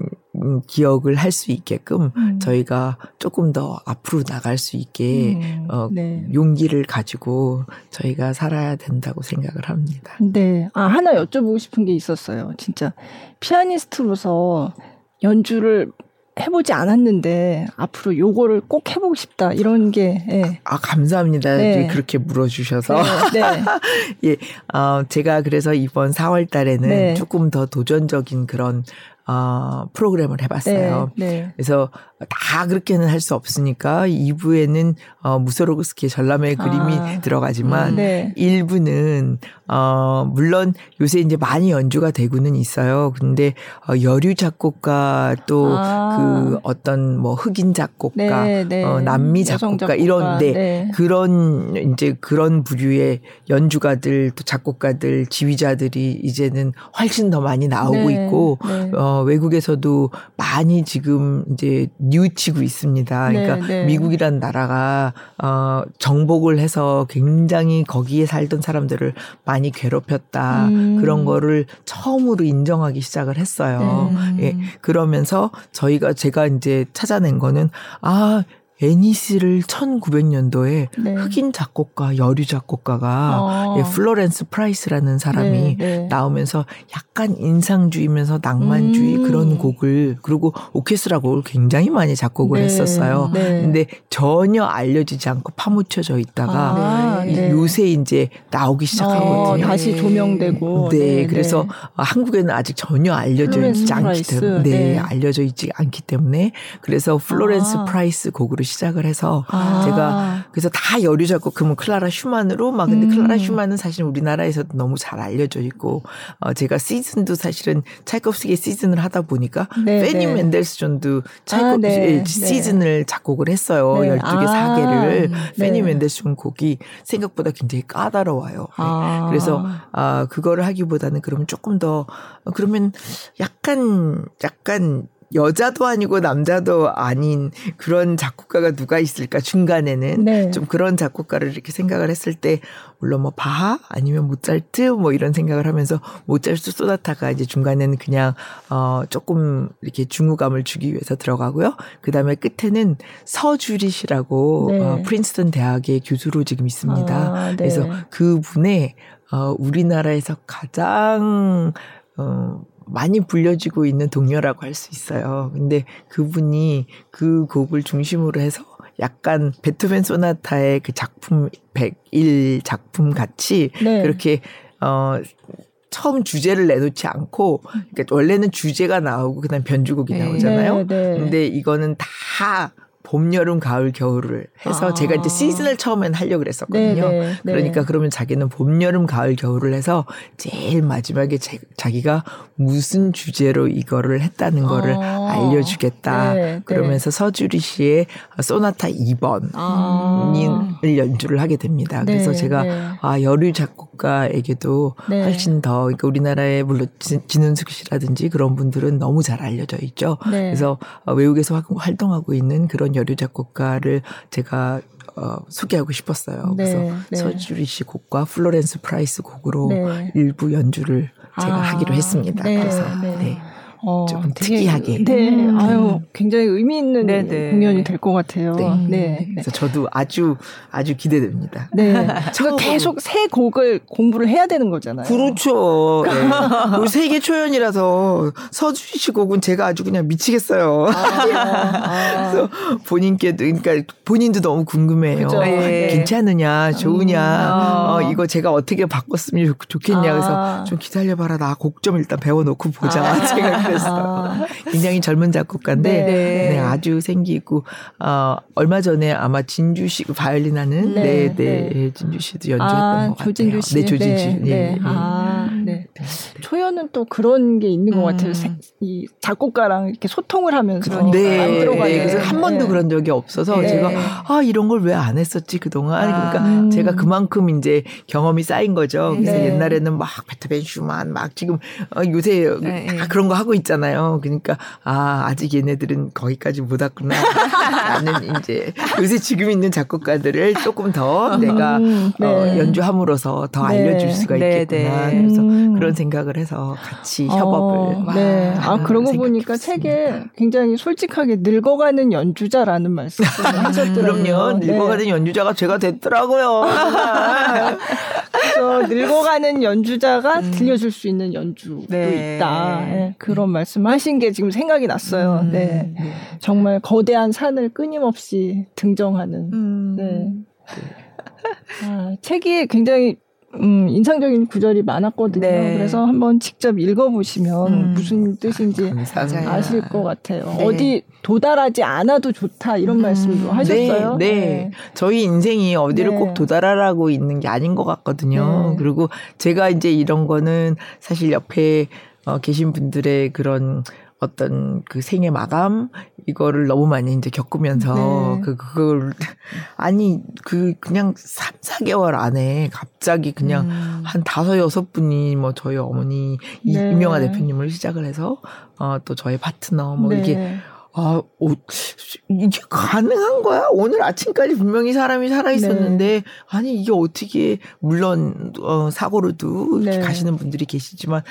기억을 할 수 있게끔 음. 저희가 조금 더 앞으로 나갈 수 있게 음. 어 네. 용기를 가지고 저희가 살아야 된다고 생각을 합니다. 네. 아 하나 여쭤보고 싶은 게 있었어요. 진짜 피아니스트로서 연주를 해보지 않았는데 앞으로 요거를 꼭 해보고 싶다 이런 게 예. 아 감사합니다 네. 그렇게 물어주셔서 네. 네. 예 어, 제가 그래서 이번 4월달에는 네. 조금 더 도전적인 그런 어, 프로그램을 해봤어요. 네, 네. 그래서 다 그렇게는 할 수 없으니까 2부에는 어, 무소로그스키의 전람회 아, 그림이 들어가지만 네. 1부는 어, 물론 요새 이제 많이 연주가 되고는 있어요. 근데 어, 여류 작곡가 또그 아. 어떤 뭐 흑인 작곡가, 네, 네. 어, 남미 작곡가, 작곡가. 이런데 네. 그런 이제 그런 부류의 연주가들 또 작곡가들 지휘자들이 이제는 훨씬 더 많이 나오고 네, 있고 어, 외국에서도 많이 지금 이제 뉘우치고 있습니다. 그러니까 네, 네. 미국이란 나라가 어 정복을 해서 굉장히 거기에 살던 사람들을 많이 괴롭혔다. 음. 그런 거를 처음으로 인정하기 시작을 했어요. 네. 예. 그러면서 저희가 제가 이제 찾아낸 거는 아 애니스를 1900년도에 네. 흑인 작곡가, 여류 작곡가가 어. 예, 플로렌스 프라이스라는 사람이 네, 네. 나오면서 약간 인상주의면서 낭만주의 음. 그런 곡을 그리고 오케스트라 곡을 굉장히 많이 작곡을 네. 했었어요. 네. 근데 전혀 알려지지 않고 파묻혀져 있다가 아, 네. 요새 이제 나오기 시작하거든요. 어, 다시 조명되고. 네, 그래서 한국에는 아직 전혀 알려져 있지 않기 때문에 네, 알려져 있지 않기 때문에 그래서 플로렌스 아. 프라이스 곡으로 시작을 해서 아. 제가 그래서 다 여류 작곡 그러면 클라라 슈만으로 막 근데 음. 클라라 슈만은 사실 우리나라에서도 너무 잘 알려져 있고 어 제가 시즌도 사실은 차이콥스키의 시즌을 하다 보니까 네, 페니 네. 멘델스존도 차이콥 아, 네, 네. 시즌을 작곡을 했어요. 네. 12개 아. 4개를 페니 멘델스존 곡이 생각보다 굉장히 까다로워요. 아. 그래서 아 그거를 하기보다는 그러면 조금 더 그러면 약간 약간 여자도 아니고 남자도 아닌 그런 작곡가가 누가 있을까 중간에는 네. 좀 그런 작곡가를 이렇게 생각을 했을 때 물론 뭐 바하 아니면 모차르트 뭐 이런 생각을 하면서 모차르트 소나타가 이제 중간에는 그냥 어 조금 이렇게 중후감을 주기 위해서 들어가고요. 그다음에 끝에는 서주리시라고 네. 어, 프린스턴 대학의 교수로 지금 있습니다. 아, 네. 그래서 그분의 어 우리나라에서 가장 어 많이 불려지고 있는 동료라고 할 수 있어요. 근데 그분이 그 곡을 중심으로 해서 약간 베토벤 소나타의 그 작품 101 작품 같이 네. 그렇게 어 처음 주제를 내놓지 않고 그러니까 원래는 주제가 나오고 그다음 변주곡이 네. 나오잖아요. 네, 네. 근데 이거는 다 봄, 여름, 가을, 겨울을 해서 아. 제가 이제 시즌을 처음엔 하려고 그랬었거든요. 네네, 네. 그러니까 그러면 자기는 봄, 여름, 가을, 겨울을 해서 제일 마지막에 제, 자기가 무슨 주제로 이거를 했다는 거를 아. 알려주겠다. 네, 네. 그러면서 네. 서주리 씨의 소나타 2번을 아. 연주를 하게 됩니다. 그래서 네, 제가 네. 아, 여류 작곡가에게도 훨씬 더 그러니까 우리나라의 물론 진은숙 씨라든지 그런 분들은 너무 잘 알려져 있죠. 그래서 어, 외국에서 활동하고 있는 그런 그런 여류 작곡가를 제가 어, 소개하고 싶었어요. 네, 그래서 네. 서주리 씨 곡과 플로렌스 프라이스 곡으로 네. 일부 연주를 제가 아, 하기로 했습니다. 네, 그래서 네. 네. 어, 좀 특이하게. 네, 음. 아유 굉장히 의미 있는 네네. 네. 공연이 될 것 같아요. 네. 네. 네. 그래서 저도 아주 아주 기대됩니다. 네, 저 계속 새 곡을 공부를 해야 되는 거잖아요. 그렇죠. 네. 우리 세계 초연이라서 서주리 씨 곡은 제가 아주 그냥 미치겠어요. 아, 아. 그래서 본인께도 그러니까 본인도 너무 궁금해요. 네. 괜찮으냐, 좋으냐, 음. 어, 이거 제가 어떻게 바꿨으면 좋 겠냐. 아. 그래서 좀 기다려봐라. 나 곡 좀 일단 배워놓고 보자. 아. 제가 그랬어. 아. 굉장히 젊은 작곡가인데 네. 네. 아주 생기고 어, 얼마 전에 아마 진주 씨 바이올린 하는 네, 네, 네. 네. 진주 씨도 연주했던 아, 것 조진주 같아요. 씨. 네, 조진주 씨. 네. 네. 아, 네. 초연은 또 그런 게 있는 것 음. 같아요. 이 작곡가랑 이렇게 소통을 하면서 네. 만들어가는. 네. 그래서 한 번도 그런 적이 없어서 제가 아 이런 걸 왜 안 했었지 그 동안. 아. 그러니까 음. 제가 그만큼 이제 경험이 쌓인 거죠. 그래서 옛날에는 막 베토벤, 슈만 막 지금 어, 요새 다 그런 거 하고 있잖아요. 그러니까 아 아직 얘네들은 거기까지 못 왔구나. 나는 이제 요새 지금 있는 작곡가들을 조금 더 내가 음, 네. 어, 연주함으로써 더 네. 알려줄 수가 네, 있겠구나. 네, 그래서 음. 그런 생각을 해서 같이 어, 협업을. 네. 아 그런 거 보니까 책에 굉장히 솔직하게 늙어가는 연주자라는 말씀을 하셨더라고요. 그럼요. 네. 늙어가는 연주자가 제가 됐더라고요. 그래서 늙어가는 연주자가 음. 들려줄 수 있는 연주도 있다. 네, 그런 말씀하신 게 지금 생각이 났어요. 음. 네. 정말 거대한 산을 끊임없이 등정하는. 음. 네. 아, 책이 굉장히 음, 인상적인 구절이 많았거든요. 네. 그래서 한번 직접 읽어보시면 음. 무슨 뜻인지 감사합니다. 아실 것 같아요. 네. 어디 도달하지 않아도 좋다 이런 음. 말씀도 하셨어요. 네, 네. 네. 저희 인생이 어디를 네. 꼭 도달하라고 있는 게 아닌 것 같거든요. 네. 그리고 제가 이제 이런 거는 사실 옆에 어, 계신 분들의 그런 어떤 그 생애 마감 이거를 너무 많이 이제 겪으면서 네. 그 그걸 아니 그 그냥 3, 4개월 안에 갑자기 그냥 음. 한 다섯 여섯 분이 뭐 저희 어머니 네. 이명아 대표님을 시작을 해서 어또 저의 파트너 뭐 네. 이게 아, 오, 이게 가능한 거야? 오늘 아침까지 분명히 사람이 살아 있었는데, 네. 아니, 이게 어떻게, 물론, 어, 사고로도 네. 가시는 분들이 계시지만,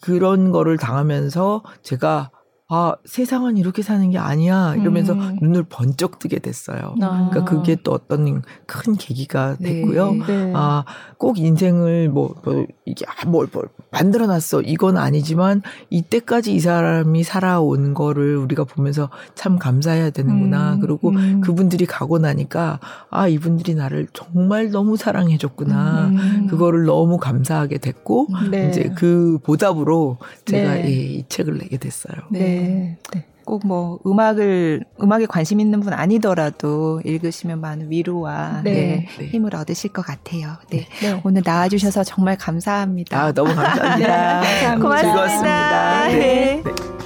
그런 거를 당하면서 제가 아, 세상은 이렇게 사는 게 아니야. 이러면서 음. 눈을 번쩍 뜨게 됐어요. 아. 그러니까 그게 또 어떤 큰 계기가 네. 됐고요. 네, 네. 아, 꼭 인생을 뭐, 뭐 이게 아, 뭘, 뭘 만들어 놨어. 이건 아니지만 이때까지 이 사람이 살아온 거를 우리가 보면서 참 감사해야 되는구나. 음. 그리고 음. 그분들이 가고 나니까 아, 이분들이 나를 정말 너무 사랑해 줬구나. 음. 그거를 너무 감사하게 됐고 네. 이제 그 보답으로 제가 네. 예, 이 책을 내게 됐어요. 네. 네. 네. 꼭 뭐 음악을 음악에 관심 있는 분 아니더라도 읽으시면 많은 위로와 네. 네, 힘을 얻으실 것 같아요. 네. 네. 오늘 나와주셔서 정말 감사합니다. 아, 너무 감사합니다. 네, 감사합니다. 고맙습니다. 즐거웠습니다. 네.